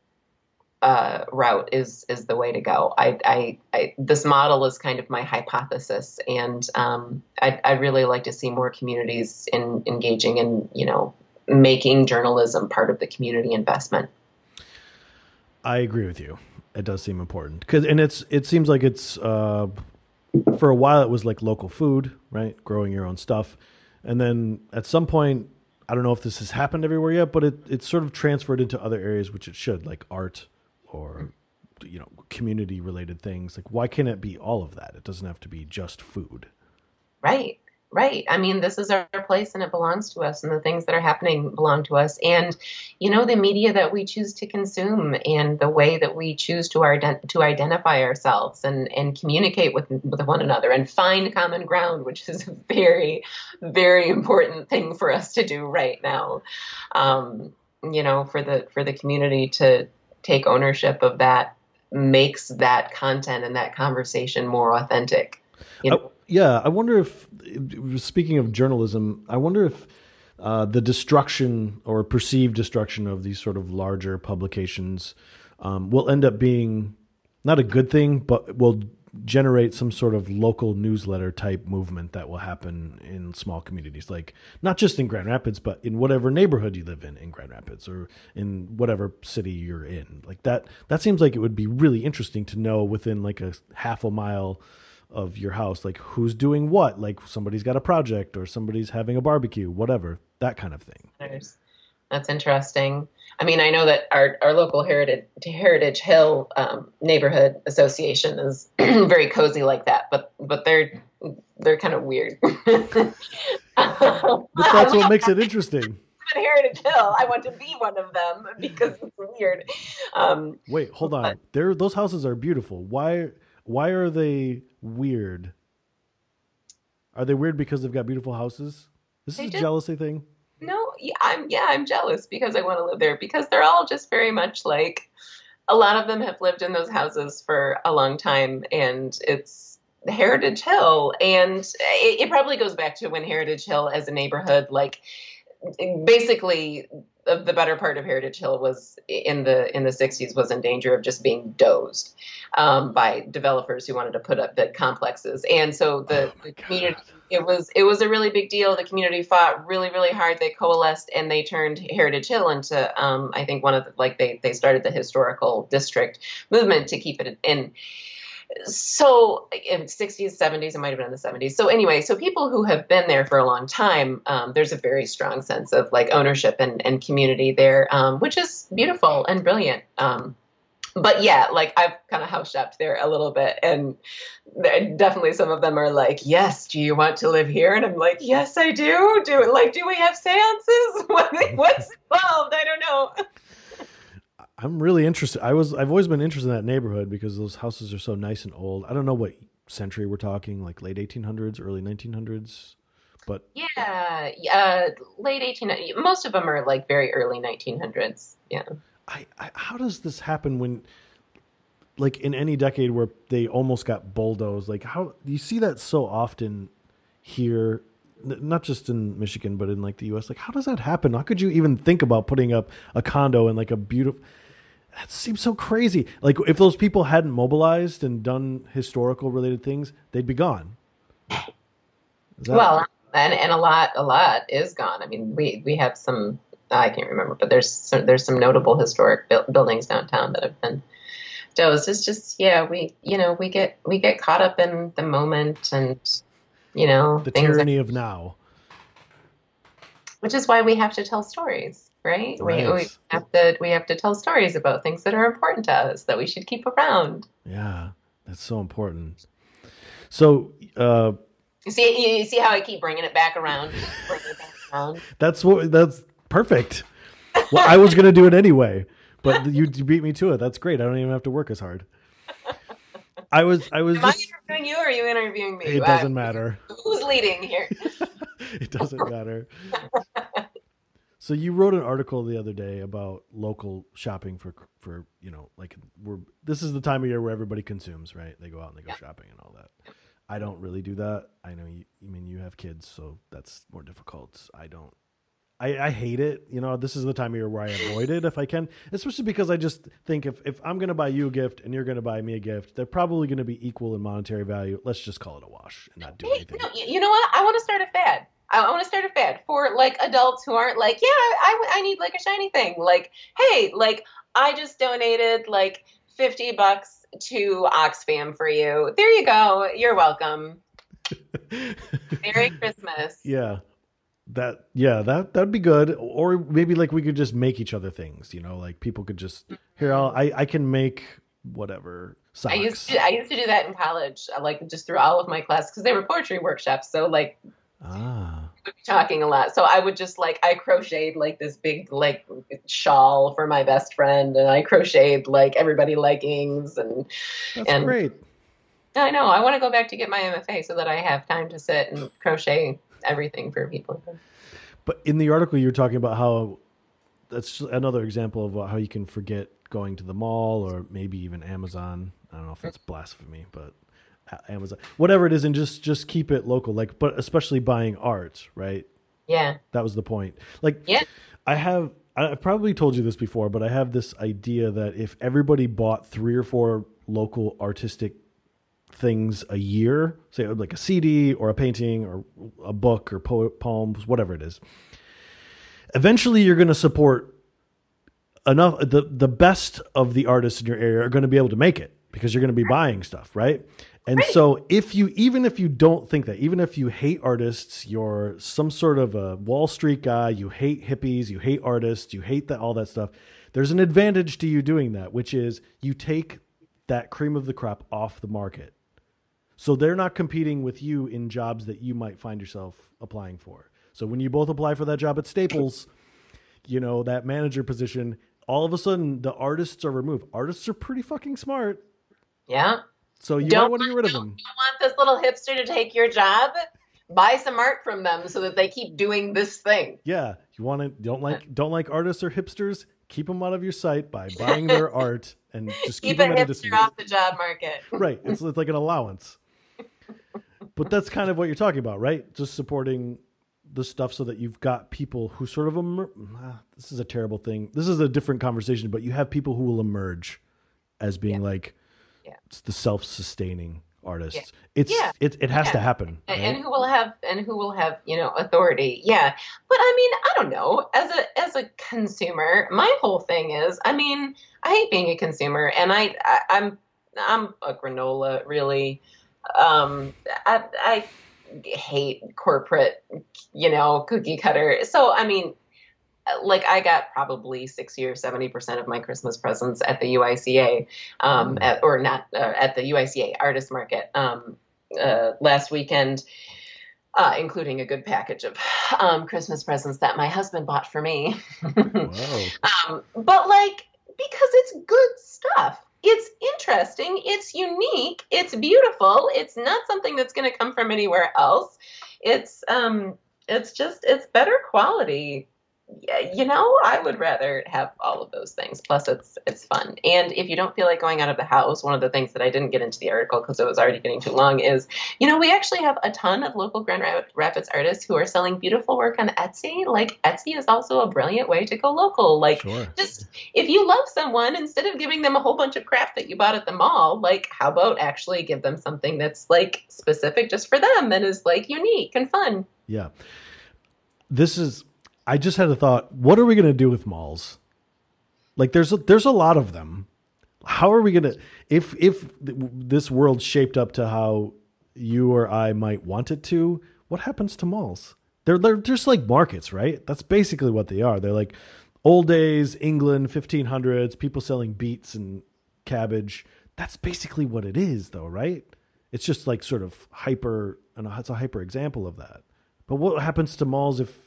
uh, route is is the way to go. I, I, I, this model is kind of my hypothesis, and um, I, I really like to see more communities in engaging in you know making journalism part of the community investment. I agree with you. It does seem important because, and it's it seems like it's uh, for a while it was like local food, right? Growing your own stuff, and then at some point, I don't know if this has happened everywhere yet, but it it's sort of transferred into other areas, which it should, like art or you know community related things. Like, why can't it be all of that? It doesn't have to be just food. Right right. I mean, this is our place and it belongs to us, and the things that are happening belong to us. And, you know, the media that we choose to consume and the way that we choose to, ident- to identify ourselves and, and communicate with, with one another and find common ground, which is a very, very important thing for us to do right now. Um, you know, for the for the community to take ownership of that makes that content and that conversation more authentic. You know? Yeah, I wonder if, speaking of journalism, I wonder if uh, the destruction or perceived destruction of these sort of larger publications um, will end up being not a good thing, but will generate some sort of local newsletter type movement that will happen in small communities like not just in grand rapids but in whatever neighborhood you live in in grand rapids or in whatever city you're in. Like that that seems like it would be really interesting to know within like a half a mile of your house like who's doing what like somebody's got a project or somebody's having a barbecue whatever that kind of thing that's interesting i mean i know that our, our local heritage heritage hill um, neighborhood association is very cozy like that but but they're they're kind of weird but that's what makes it interesting Heritage Hill. I want to be one of them because it's weird. Um, Wait, hold on. There, those houses are beautiful. Why? Why are they weird? Are they weird because they've got beautiful houses? This is a jealousy thing. No, yeah, I'm yeah, I'm jealous because I want to live there because they're all just very much like a lot of them have lived in those houses for a long time and it's Heritage Hill and it, it probably goes back to when Heritage Hill as a neighborhood like basically the better part of Heritage Hill was in the in the 60s was in danger of just being dozed um, by developers who wanted to put up big complexes, and so the, oh the community it was it was a really big deal. The community fought really really hard. They coalesced and they turned Heritage Hill into um, I think one of the like they they started the historical district movement to keep it in so in 60s 70s it might have been in the 70s so anyway so people who have been there for a long time um, there's a very strong sense of like ownership and, and community there um, which is beautiful and brilliant. Um, but yeah like i've kind of house shopped there a little bit and definitely some of them are like yes do you want to live here? And i'm like yes i do. Do it like do we have seances? What, what's involved? I don't know I'm really interested. I was I've always been interested in that neighborhood because those houses are so nice and old. I don't know what century we're talking, like late 1800s, early 1900s. But yeah, uh, late 18. Most of them are like very early 1900s. Yeah. I, I how does this happen when like in any decade where they almost got bulldozed? Like how you see that so often here not just in Michigan, but in like the U.S. Like, how does that happen? How could you even think about putting up a condo in like a beautiful? That seems so crazy. Like if those people hadn't mobilized and done historical related things, they'd be gone. Well, and and a lot a lot is gone. I mean, we we have some I can't remember, but there's some, there's some notable historic bu- buildings downtown that have been dozed. It's just yeah, we you know we get we get caught up in the moment and you know The tyranny of now. which is why we have to tell stories right? We, we have to we have to tell stories about things that are important to us that we should keep around Yeah, that's so important. So uh, you see you, see how i keep bringing it back around it back around that's what that's perfect. Well, I was gonna do it anyway, but you, beat me to it. That's great. I don't even have to work as hard. I was I was am i interviewing you or are you interviewing me It doesn't matter. who's leading here it doesn't matter. So you wrote an article the other day about local shopping for for you know like we're this is the time of year where everybody consumes right they go out and they go shopping and all that. I don't really do that. I know you. I mean you have kids, so that's more difficult. I don't. I, I hate it. You know, this is the time of year where I avoid it if I can, especially because I just think if, if I'm going to buy you a gift and you're going to buy me a gift, they're probably going to be equal in monetary value. Let's just call it a wash and not do Hey, anything. no, you you know what? I want to start a fad. I want to start a fad for like adults who aren't like, yeah, I, I need like a shiny thing. Like, hey, like I just donated like 50 bucks to Oxfam for you. There you go. You're welcome. Merry Christmas. Yeah. That yeah, that that'd be good. Or maybe like we could just make each other things, you know, like people could just here I'll I, I can make whatever socks. I used to I used to do that in college, like just through all of my classes because they were poetry workshops. So like ah. talking a lot. So I would just like I crocheted like this big like shawl for my best friend, and I crocheted like everybody leggings, and That's And- great. I know I want to go back to get my MFA so that I have time to sit and crochet everything for people. But in the article you were talking about how that's another example of how you can forget going to the mall or maybe even Amazon. I don't know if that's blasphemy, but Amazon, whatever it is, and just just keep it local. Like, but especially buying art, right? Yeah, That was the point. Like, Yeah. I have, I've probably told you this before, but I have this idea that if everybody bought three or four local artistic things a year, say like a CD or a painting or a book or po- poems, whatever it is, eventually you're going to support enough. The, the best of the artists in your area are going to be able to make it because you're going to be buying stuff, right? And so if you even if you don't think that, even if you hate artists, you're some sort of a Wall Street guy, you hate hippies, you hate artists, you hate that all that stuff, there's an advantage to you doing that, which is you take that cream of the crop off the market. So they're not competing with you in jobs that you might find yourself applying for. So when you both apply for that job at Staples, you know, that manager position, all of a sudden the artists are removed. Artists are pretty fucking smart. yeah. So you Don't want to get rid of them. You want this little hipster to take your job? Buy some art from them so that they keep doing this thing. Yeah, you want to don't like don't like artists or hipsters. Keep them out of your sight by buying their art and just keep, Keep them a at hipster off the job market. Right, it's, it's like an allowance. But that's kind of what you're talking about, right? Just supporting the stuff so that you've got people who sort of emer- ah, this is a terrible thing. This is a different conversation, but you have people who will emerge as being like Yeah. it's the self-sustaining artists. It's Yeah. it it has to happen. and, right? and who will have and who will have you know authority yeah but i mean i don't know as a as a consumer my whole thing is i mean i hate being a consumer and i, I i'm i'm a granola really um i i hate corporate you know cookie cutter so i mean like I got probably sixty or seventy percent of my Christmas presents at the UICA, um, Mm. at, or not uh, at the UICA Artist Market um, uh, last weekend, uh, including a good package of um, Christmas presents that my husband bought for me. Um, but like because it's good stuff. It's interesting. It's unique. It's beautiful. It's not something that's going to come from anywhere else. It's um, it's just it's better quality. Yeah, you know, I would rather have all of those things. Plus, it's it's fun. And if you don't feel like going out of the house, one of the things that I didn't get into the article because it was already getting too long is, you know, we actually have a ton of local Grand Rapids artists who are selling beautiful work on Etsy. Like Etsy is also a brilliant way to go local. Like Sure. just if you love someone, instead of giving them a whole bunch of crap that you bought at the mall, like how about actually give them something that's like specific just for them and is like unique and fun. Yeah. This is I just had a thought. What are we going to do with malls? Like, there's a, there's a lot of them. How are we going to if if this world shaped up to how you or I might want it to? What happens to malls? They're they're just like markets, right? That's basically what they are. They're like old days England, 1500s, people selling beets and cabbage. That's basically what it is, though, right? It's just like sort of hyper, and it's a hyper example of that. But what happens to malls if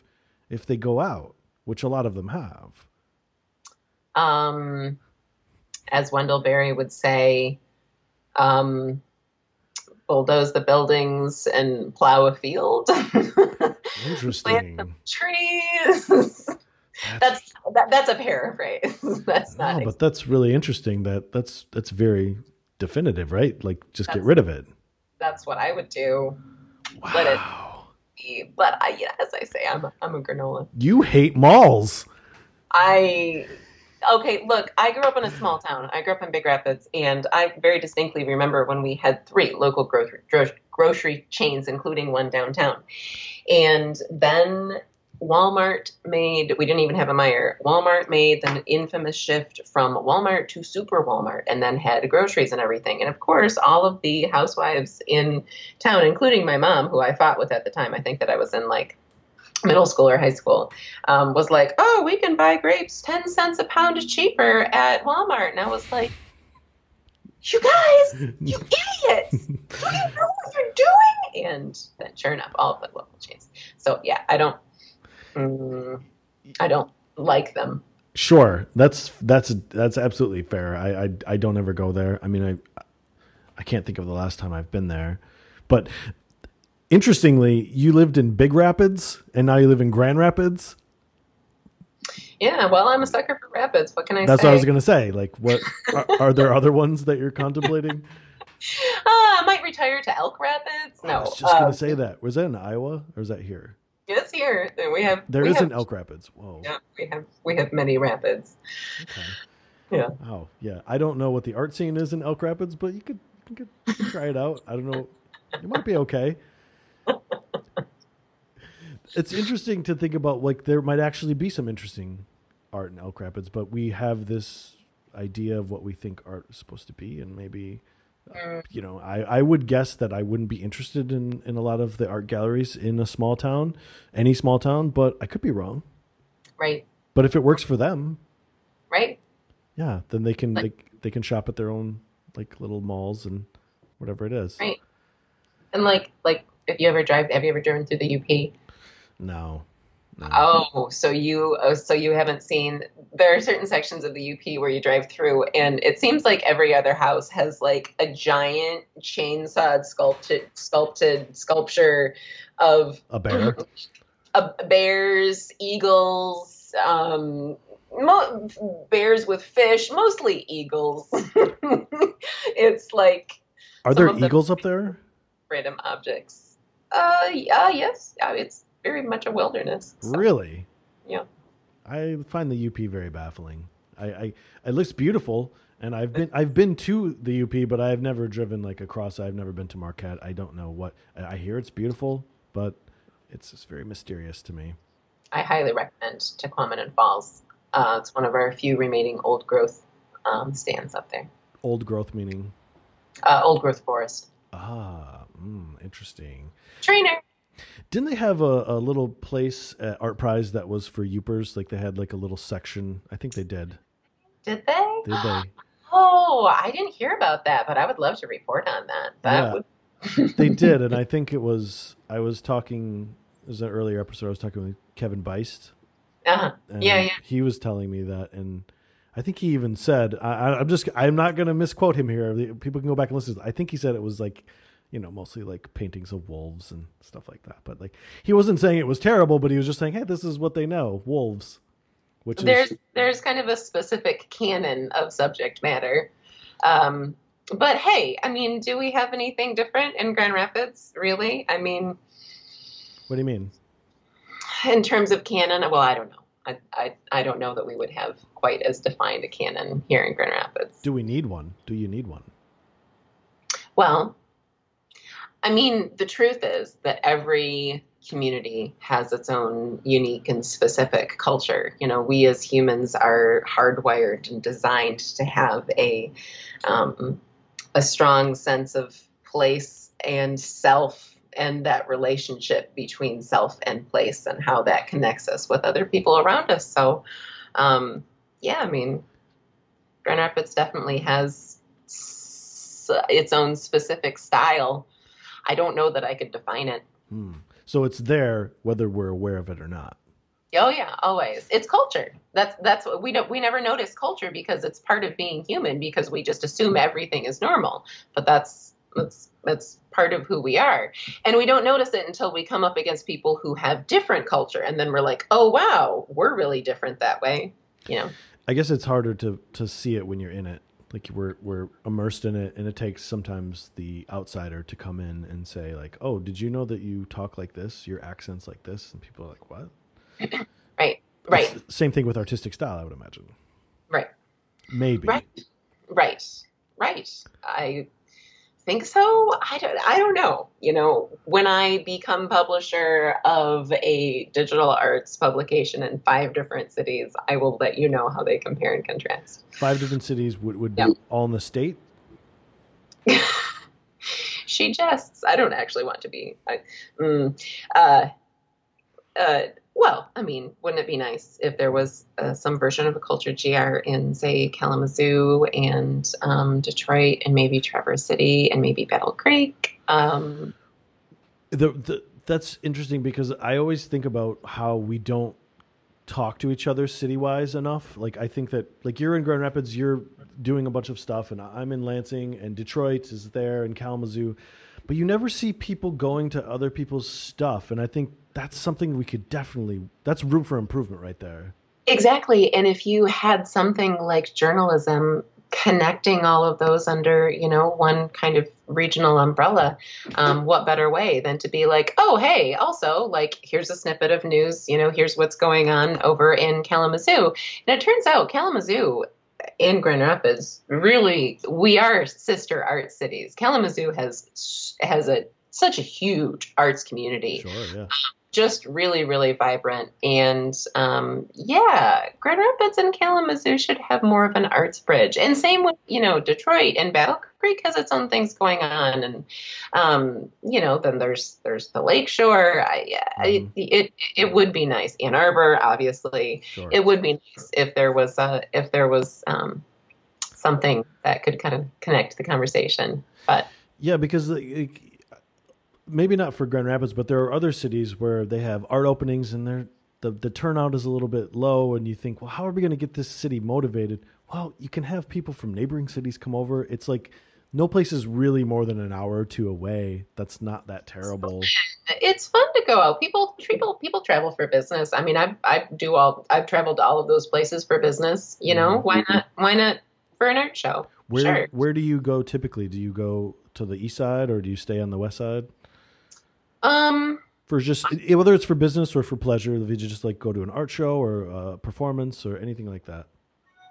if they go out, which a lot of them have? Um, as Wendell Berry would say, um, bulldoze the buildings and plow a field. Interesting. Plant some trees. that's that, that's a paraphrase. that's not. No, but that's really interesting. That that's that's very definitive, right? Like just get rid of it. That's what I would do. Wow. Let it But I, yeah, as I say, I'm a, I'm a granola. You hate malls. I okay, look, I grew up in a small town. I grew up in Big Rapids, and I very distinctly remember when we had three local grocery, grocery chains, including one downtown. And then Walmart made, we didn't even have a Meijer. Walmart made the infamous shift from Walmart to Super Walmart and then had groceries and everything. And of course, all of the housewives in town, including my mom, who I fought with at the time, I think that I was in like middle school or high school, um, was like, oh, we can buy grapes 10 cents a pound cheaper at Walmart. And I was like, you guys, you idiots, do you know what you're doing? And then sure enough, all of the local chains. So yeah, I don't, mm, I don't like them. Sure, that's that's that's absolutely fair. I, I I don't ever go there. I mean, I I can't think of the last time I've been there, but interestingly, you lived in Big Rapids and now you live in Grand Rapids. Yeah, well, I'm a sucker for rapids. What can I That's say? what I was going to say. Like, what are, are, there other ones that you're contemplating? Uh, I might retire to Elk Rapids. No, I was just going um, to say that. Was that in Iowa or is that here? It's here. We have. There we is have, an Elk Rapids. Whoa. Yeah, we have. We have many rapids. Okay. Yeah. Oh, yeah. I don't know what the art scene is in Elk Rapids, but you could, you could, you could try it out. I don't know. It might be okay. it's interesting to think about like there might actually be some interesting art in Elk Rapids, but we have this idea of what we think art is supposed to be, and maybe Mm. you know, I, I would guess that I wouldn't be interested in in a lot of the art galleries in a small town, any small town, but I could be wrong. Right. But if it works for them, Right. yeah, then they can they, they can shop at their own like little malls and whatever it is. Right. And like like if you ever drive, have you ever driven through the UP? No. No. Oh, so you oh, so you haven't seen there are certain sections of the UP where you drive through and it seems like every other house has like a giant chainsaw sculpted sculpted sculpture of A bear. a, bears, eagles, um, mo- bears with fish, mostly eagles. it's like Are there eagles up there? random objects. Uh, yeah, yes, yeah, it's very much a wilderness. so, Really? Yeah. I find the UP very baffling. I, I it looks beautiful, and I've been I've been to the UP, but I've never driven like across. I've never been to Marquette. I don't know what I hear. It's beautiful, but it's just very mysterious to me. I highly recommend Tahquamenon Falls. Uh, it's one of our few remaining old growth um, stands up there. Old growth meaning Uh, old growth forest. ah, mm, interesting. Trainer. Didn't they have a, a little place at Art Prize that was for Yoopers? Like they had like a little section. I think they did. Did they? Did they? Oh, I didn't hear about that, but I would love to report on that. That Yeah. would. they did, and I think it was. I was talking. It was an earlier episode. I was talking with Kevin Buist. Uh-huh. Yeah, yeah. He was telling me that, and I think he even said, I, I- "I'm just. I'm not going to misquote him here. People can go back and listen. I think he said it was like, you know, mostly like paintings of wolves and stuff like that. But like, he wasn't saying it was terrible, but he was just saying, hey, this is what they know, wolves. Which There's is there's kind of a specific canon of subject matter. Um, but hey, I mean, do we have anything different in Grand Rapids? Really? I mean, what do you mean? in terms of canon, well, I don't know. I, I, I don't know that we would have quite as defined a canon here in Grand Rapids. Do we need one? Do you need one? Well, I mean, the truth is that every community has its own unique and specific culture. You know, we as humans are hardwired and designed to have a um, a strong sense of place and self and that relationship between self and place and how that connects us with other people around us. So, um, yeah, I mean, Grand Rapids definitely has its own specific style. I don't know that I could define it. Hmm. So it's there whether we're aware of it or not. Oh yeah, always. It's culture. That's that's what we don't we never notice culture because it's part of being human because we just assume everything is normal. But that's that's that's part of who we are. And we don't notice it until we come up against people who have different culture and then we're like, "Oh wow, we're really different that way." You know. I guess it's harder to to see it when you're in it. Like we're we're immersed in it, and it takes sometimes the outsider to come in and say like, "Oh, did you know that you talk like this? Your accent's like this?" And people are like, "What?" Right. Right. It's same thing with artistic style, I would imagine. Right. Maybe. Right. Right. Right. I think so. I don't I don't know. You know, when I become publisher of a digital arts publication in five different cities, I will let you know how they compare and contrast. Five different cities would would Yeah. be all in the state. she jests. I don't actually want to be. I, mm, uh, uh, well, I mean, wouldn't it be nice if there was uh, some version of a culture GR in, say, Kalamazoo and um, Detroit and maybe Traverse City and maybe Battle Creek? Um, The, the that's interesting because I always think about how we don't talk to each other city wise enough. Like I think that like you're in Grand Rapids, you're doing a bunch of stuff, and I'm in Lansing, and Detroit is there, and Kalamazoo, but you never see people going to other people's stuff, and I think that's something we could definitely that's room for improvement right there. Exactly. And if you had something like journalism connecting all of those under, you know, one kind of regional umbrella, um, what better way than to be like, oh, hey, also, like, here's a snippet of news, you know, here's what's going on over in Kalamazoo. And it turns out Kalamazoo and Grand Rapids really, we are sister art cities. Kalamazoo has has a such a huge arts community Sure, yeah. Just really, really vibrant. And um, yeah, Grand Rapids and Kalamazoo should have more of an arts bridge. And same with, you know, Detroit and Battle Creek has its own things going on. And, um, you know, then there's there's the Lakeshore. I. I, it, it would be nice. Ann Arbor, obviously. Sure. It would be nice if there was a, if there was um, something that could kind of connect the conversation. But Yeah, because maybe not for Grand Rapids, but there are other cities where they have art openings and they're the the turnout is a little bit low, and you think, well, how are we going to get this city motivated? Well, you can have people from neighboring cities come over. It's like no place is really more than an hour or two away. That's not that terrible. it's fun to go out. People, people, people travel for business. I mean, I, I do all. I've traveled to all of those places for business. You know, Mhm. why not? Why not for an art show? Where Sure. where do you go typically? Do you go to the east side or do you stay on the west side? Um, For just whether it's for business or for pleasure, if you just like go to an art show or a performance or anything like that.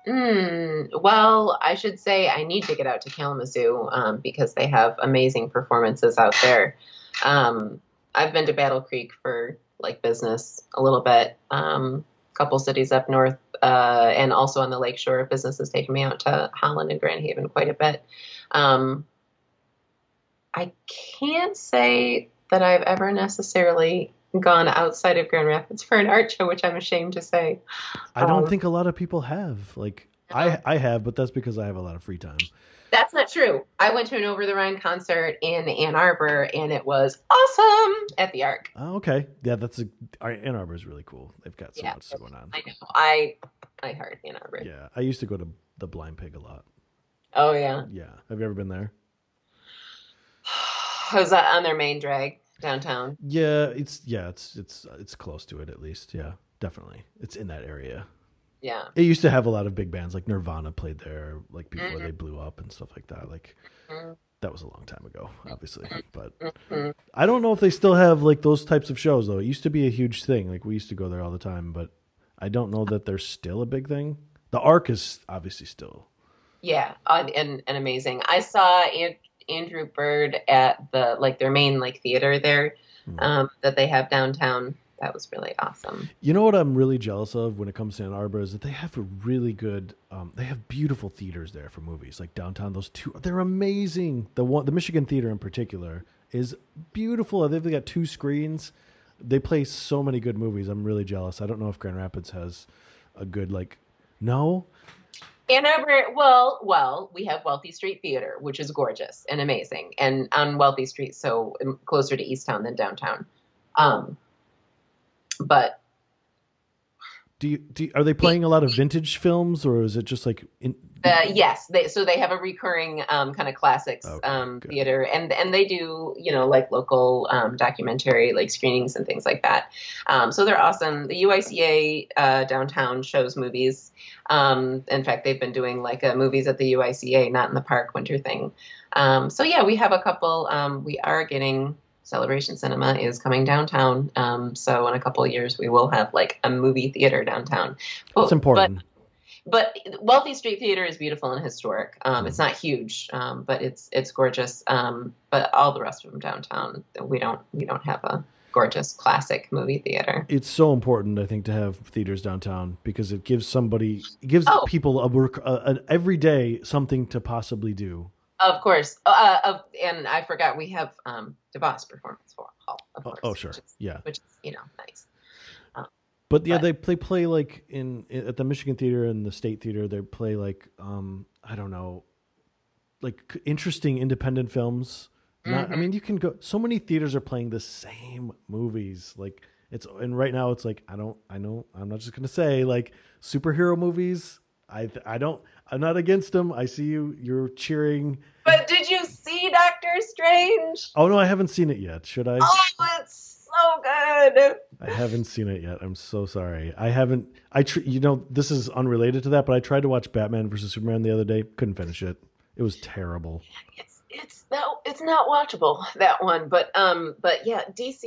mm, well, I should say I need to get out to Kalamazoo um, because they have amazing performances out there. Um, I've been to Battle Creek for like business a little bit. Um, couple cities up north, uh, and also on the lakeshore. Business has taken me out to Holland and Grand Haven quite a bit. Um, I can't say that I've ever necessarily gone outside of Grand Rapids for an art show, which I'm ashamed to say. I don't Um, think a lot of people have. Like I I have, but that's because I have a lot of free time. That's not true. I went to an Over the Rhine concert in Ann Arbor, and it was awesome at the Ark. Oh, okay, yeah, that's a our- Ann Arbor is really cool. They've got so Yeah. much going on. I know. I I heard Ann Arbor. Yeah, I used to go to the Blind Pig a lot. Oh yeah. Yeah, have you ever been there? Was that on their main drag downtown? Yeah, it's yeah, it's it's it's close to it at least. Yeah, definitely, it's in that area. Yeah. It used to have a lot of big bands like Nirvana played there, like before Mhm. they blew up and stuff like that. Like Mhm. that was a long time ago, obviously. But Mhm. I don't know if they still have like those types of shows though. It used to be a huge thing. Like we used to go there all the time, but I don't know that they're still a big thing. The Ark is obviously still. Yeah, uh, and and amazing. I saw Andrew Bird at the like their main like theater there Hmm. um, that they have downtown. That was really awesome. You know what I'm really jealous of when it comes to Ann Arbor is that they have a really good, um, they have beautiful theaters there for movies like downtown. Those two, they're amazing. The one, the Michigan Theater in particular, is beautiful. They've got two screens. They play so many good movies. I'm really jealous. I don't know if Grand Rapids has a good like. No, Ann Arbor, well, well, we have Wealthy Street Theater, which is gorgeous and amazing, and on Wealthy Street, so um, closer to Eastown than downtown. Um, but do you, do you- are they playing a lot of vintage films or is it just like in, Uh, yes, they, so they have a recurring um, kind of classics Okay, um, theater, and and they do you know like local um, documentary like screenings and things like that. Um, so they're awesome. The UICA uh, downtown shows movies. Um, in fact, they've been doing like uh, movies at the UICA, not in the park winter thing. Um, so yeah, we have a couple. Um, we are getting Celebration Cinema is coming downtown. Um, so in a couple of years, we will have like a movie theater downtown. But- That's important. but Wealthy Street Theater is beautiful and historic. Um, Mm. It's not huge, um, but it's it's gorgeous. Um, but all the rest of them downtown, we don't we don't have a gorgeous classic movie theater. it's so important, I think, to have theaters downtown because it gives somebody, it gives Oh. people a work, uh, an every day something to possibly do. Of course, uh, of, and I forgot we have um, DeVos Performance for Hall. Of Oh, course, oh, sure, which is, yeah. which is you know nice. But yeah, But- they they play like in at the Michigan Theater and the State Theater. They play like um I don't know, like interesting independent films. Not, I mean, you can go. So many theaters are playing the same movies. Like it's and right now it's like I don't. I know. I'm not just gonna say like superhero movies. I I don't. I'm not against them. I see you. You're cheering. But did you see Doctor Strange? Oh no, I haven't seen it yet. Should I? Oh, it's so good. I haven't seen it yet. I'm so sorry. I haven't. I tr- you know this is unrelated to that, but I tried to watch Batman versus Superman the other day. Couldn't finish it. It was terrible. It's no it's not watchable that one but um but yeah dc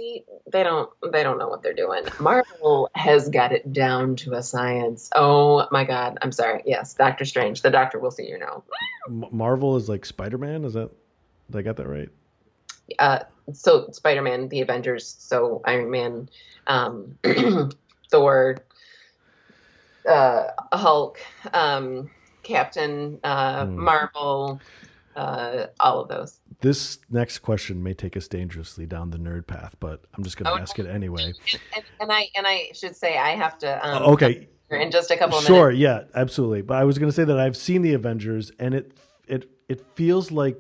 they don't they don't know what they're doing marvel has got it down to a science oh my god i'm sorry yes doctor strange the doctor will see you now Marvel is like Spider Man. Is that? Did I got that right? uh so spider-man the avengers so iron man um thor uh hulk um captain uh Hmm. marvel uh all of those This next question may take us dangerously down the nerd path, but I'm just going to Oh, ask it anyway. and, and i and i should say i have to um Uh, okay, in just a couple of minutes. sure, minutes. yeah, absolutely. But I was going to say that I've seen the Avengers, and it it it feels like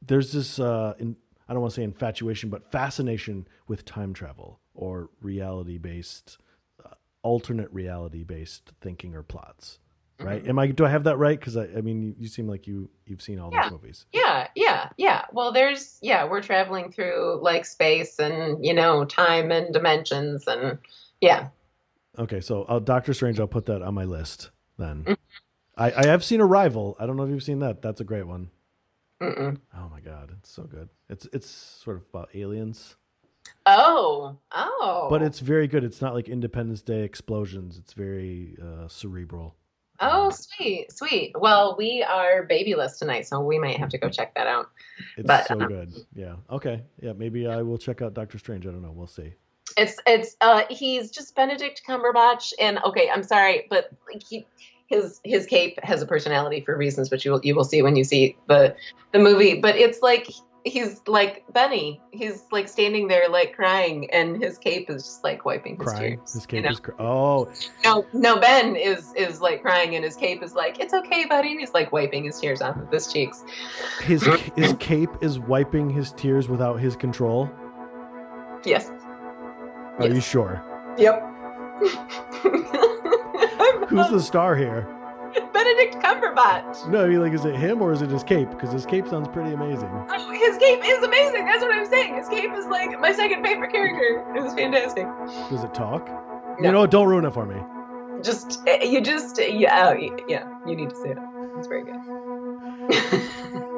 there's this uh, in, I don't want to say infatuation, but fascination with time travel or reality based, uh, alternate reality based thinking or plots. Right? Mhm. Am I? Do I have that right? Because I, I mean, you, you seem like you you've seen all Yeah. those movies. Yeah, yeah, yeah. Well, there's yeah, we're traveling through like space and you know time and dimensions and yeah. Okay, so uh, Doctor Strange, I'll put that on my list then. Mhm. I, I have seen Arrival. I don't know if you've seen that. That's a great one. Mm-mm. Oh my god, it's so good. It's it's sort of about aliens, Oh, oh. but it's very good. It's not like Independence Day explosions. It's very uh, cerebral. Oh sweet, sweet. Well, we are babyless tonight, so we might have to go check that out. It's But, so uh, good. Yeah. Okay. Yeah. Maybe I will check out Doctor Strange. I don't know. We'll see. It's it's uh he's just Benedict Cumberbatch and okay, I'm sorry, but like he his his cape has a personality for reasons which you will you will see when you see the the movie, but it's like he's like Benny. He's like standing there like crying and his cape is just like wiping his Crying. tears. His you cape know? is. Cr- oh, No, no, Ben is is like crying, and his cape is like, "It's okay, buddy." And he's like wiping his tears off of his cheeks. his his cape is wiping his tears without his control. Yes. Are you sure? Yep. Who's the star here? Benedict Cumberbatch? No, I mean, like, is it him or is it his cape? Because his cape sounds pretty amazing. Oh, Oh, his cape is amazing. That's what I'm saying. Escape is like my second favorite character. It was fantastic. Does it talk? No. You know, don't ruin it for me. Just eh, you just yeah oh, yeah you need to see it. It's very good.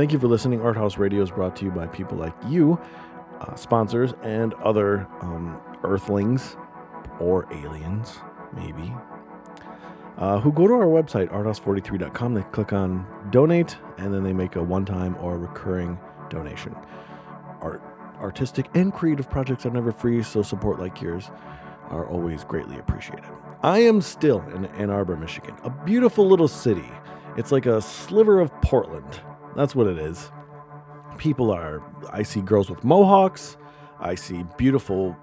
Thank you for listening. Art House Radio is brought to you by people like you, uh, sponsors, and other um, earthlings or aliens, maybe, uh, who go to our website, arthouse43.com. They click on donate, and then they make a one time or recurring donation. Art, artistic and creative projects are never free, so support like yours are always greatly appreciated. I am still in Ann Arbor, Michigan, a beautiful little city. It's like a sliver of Portland. That's what it is. People are, I see girls with mohawks. I see beautiful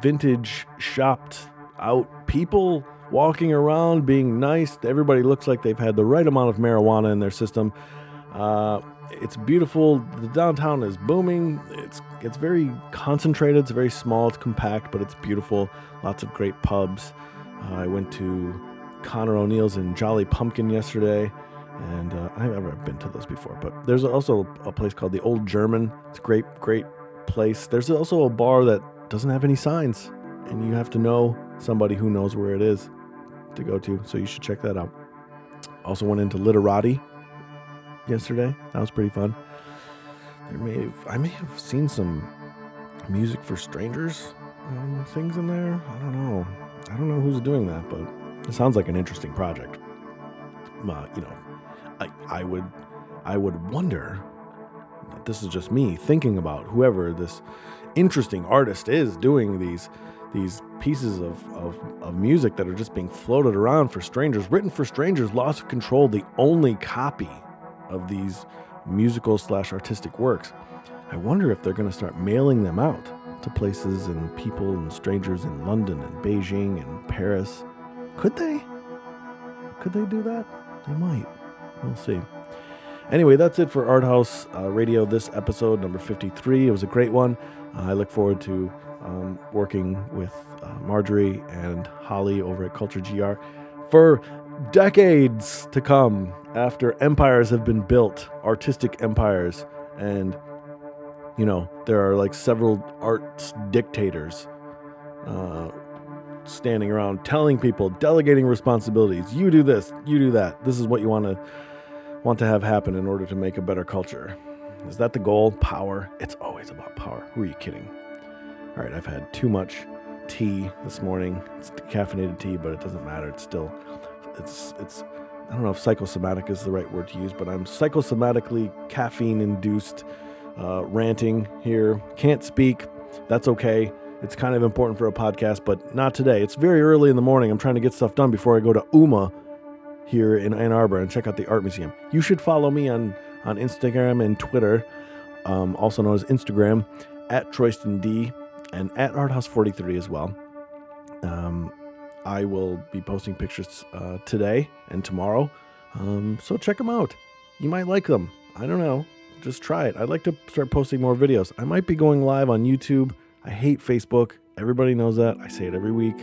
vintage shopped out people walking around being nice. Everybody looks like they've had the right amount of marijuana in their system. Uh, it's beautiful. The downtown is booming. It's it's very concentrated. It's very small. It's compact, but it's beautiful. Lots of great pubs. Uh, I went to Conor O'Neill's in Jolly Pumpkin yesterday, and uh, I've never been to those before. But there's also a place called the Old German. It's a great, great place. There's also a bar that doesn't have any signs, and you have to know somebody who knows where it is to go to. So you should check that out. Also went into Literati yesterday. That was pretty fun. There may have, I may have seen some music for strangers um, things in there. I don't know. I don't know who's doing that, but it sounds like an interesting project. Uh, you know, I I would I would wonder. This is just me thinking about whoever this interesting artist is doing these these pieces of, of, of music that are just being floated around for strangers, written for strangers, loss of control, the only copy of these musical slash artistic works. I wonder if they're going to start mailing them out to places and people and strangers in London and Beijing and Paris. Could they? Could they do that? They might. We'll see. Anyway, that's it for Art House uh, Radio this episode, number 53. It was a great one. Uh, I look forward to um, working with uh, Marjorie and Holly over at Culture GR for decades to come after empires have been built, artistic empires, and you know there are like several arts dictators uh, standing around telling people, delegating responsibilities. You do this, you do that. This is what you want to want to have happen in order to make a better culture. Is that the goal? Power. It's always about power. Who are you kidding? All right, I've had too much tea this morning. It's caffeinated tea, but it doesn't matter. It's still, it's it's. I don't know if psychosomatic is the right word to use, but I'm psychosomatically caffeine induced uh, ranting here. Can't speak. That's okay. It's kind of important for a podcast, but not today. It's very early in the morning. I'm trying to get stuff done before I go to UMMA here in Ann Arbor and check out the art museum. You should follow me on on Instagram and Twitter, um, also known as Instagram, at Troyston D and at ArtHouse43 as well. Um, I will be posting pictures uh, today and tomorrow, um, so check them out. You might like them. I don't know. Just try it. I'd like to start posting more videos. I might be going live on YouTube. I hate Facebook. Everybody knows that. I say it every week.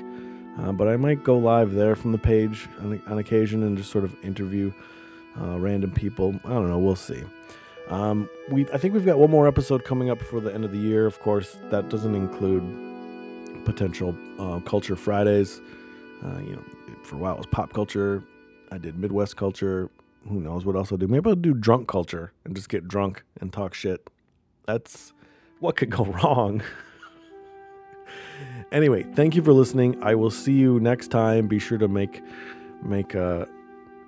Uh, but I might go live there from the page on, on occasion and just sort of interview uh, random people. I don't know. We'll see. Um, we I think we've got one more episode coming up before the end of the year. Of course, that doesn't include potential uh, culture Fridays. Uh, you know, for a while it was pop culture. I did Midwest culture. Who knows what else I'll do? Maybe I'll do drunk culture and just get drunk and talk shit. That's what could go wrong. Anyway, thank you for listening. I will see you next time. Be sure to make make uh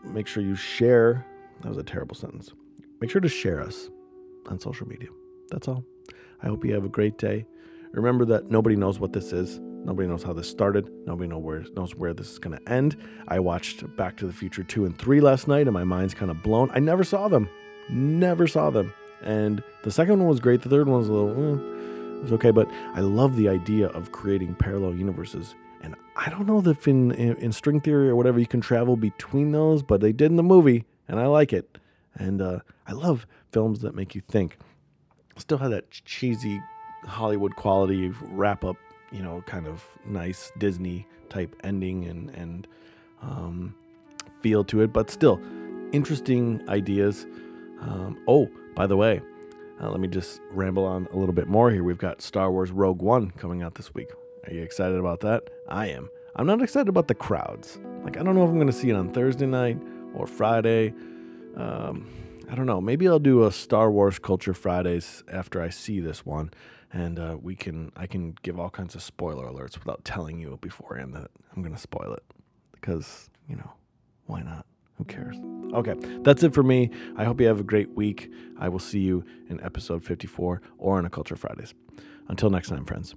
make sure you share. That was a terrible sentence. Make sure to share us on social media. That's all. I hope you have a great day. Remember that nobody knows what this is. Nobody knows how this started. Nobody know where, knows where this is going to end. I watched Back to the Future 2 and 3 last night and my mind's kind of blown. I never saw them. Never saw them. And the second one was great. The third one was a little, eh, it was okay. But I love the idea of creating parallel universes. And I don't know if in, in, in string theory or whatever you can travel between those, but they did in the movie and I like it. And uh, I love films that make you think. Still have that cheesy Hollywood quality wrap up, you know, kind of nice Disney type ending and and um, feel to it, but still interesting ideas. Um, oh, by the way, uh, let me just ramble on a little bit more here. We've got Star Wars Rogue One coming out this week. Are you excited about that? I am. I'm not excited about the crowds. Like, I don't know if I'm going to see it on Thursday night or Friday. Um, I don't know. Maybe I'll do a Star Wars Culture Fridays after I see this one, and uh, we can I can give all kinds of spoiler alerts without telling you beforehand that I'm going to spoil it because you know why not? Who cares? Okay, that's it for me. I hope you have a great week. I will see you in episode 54 or on a Culture Fridays. Until next time, friends.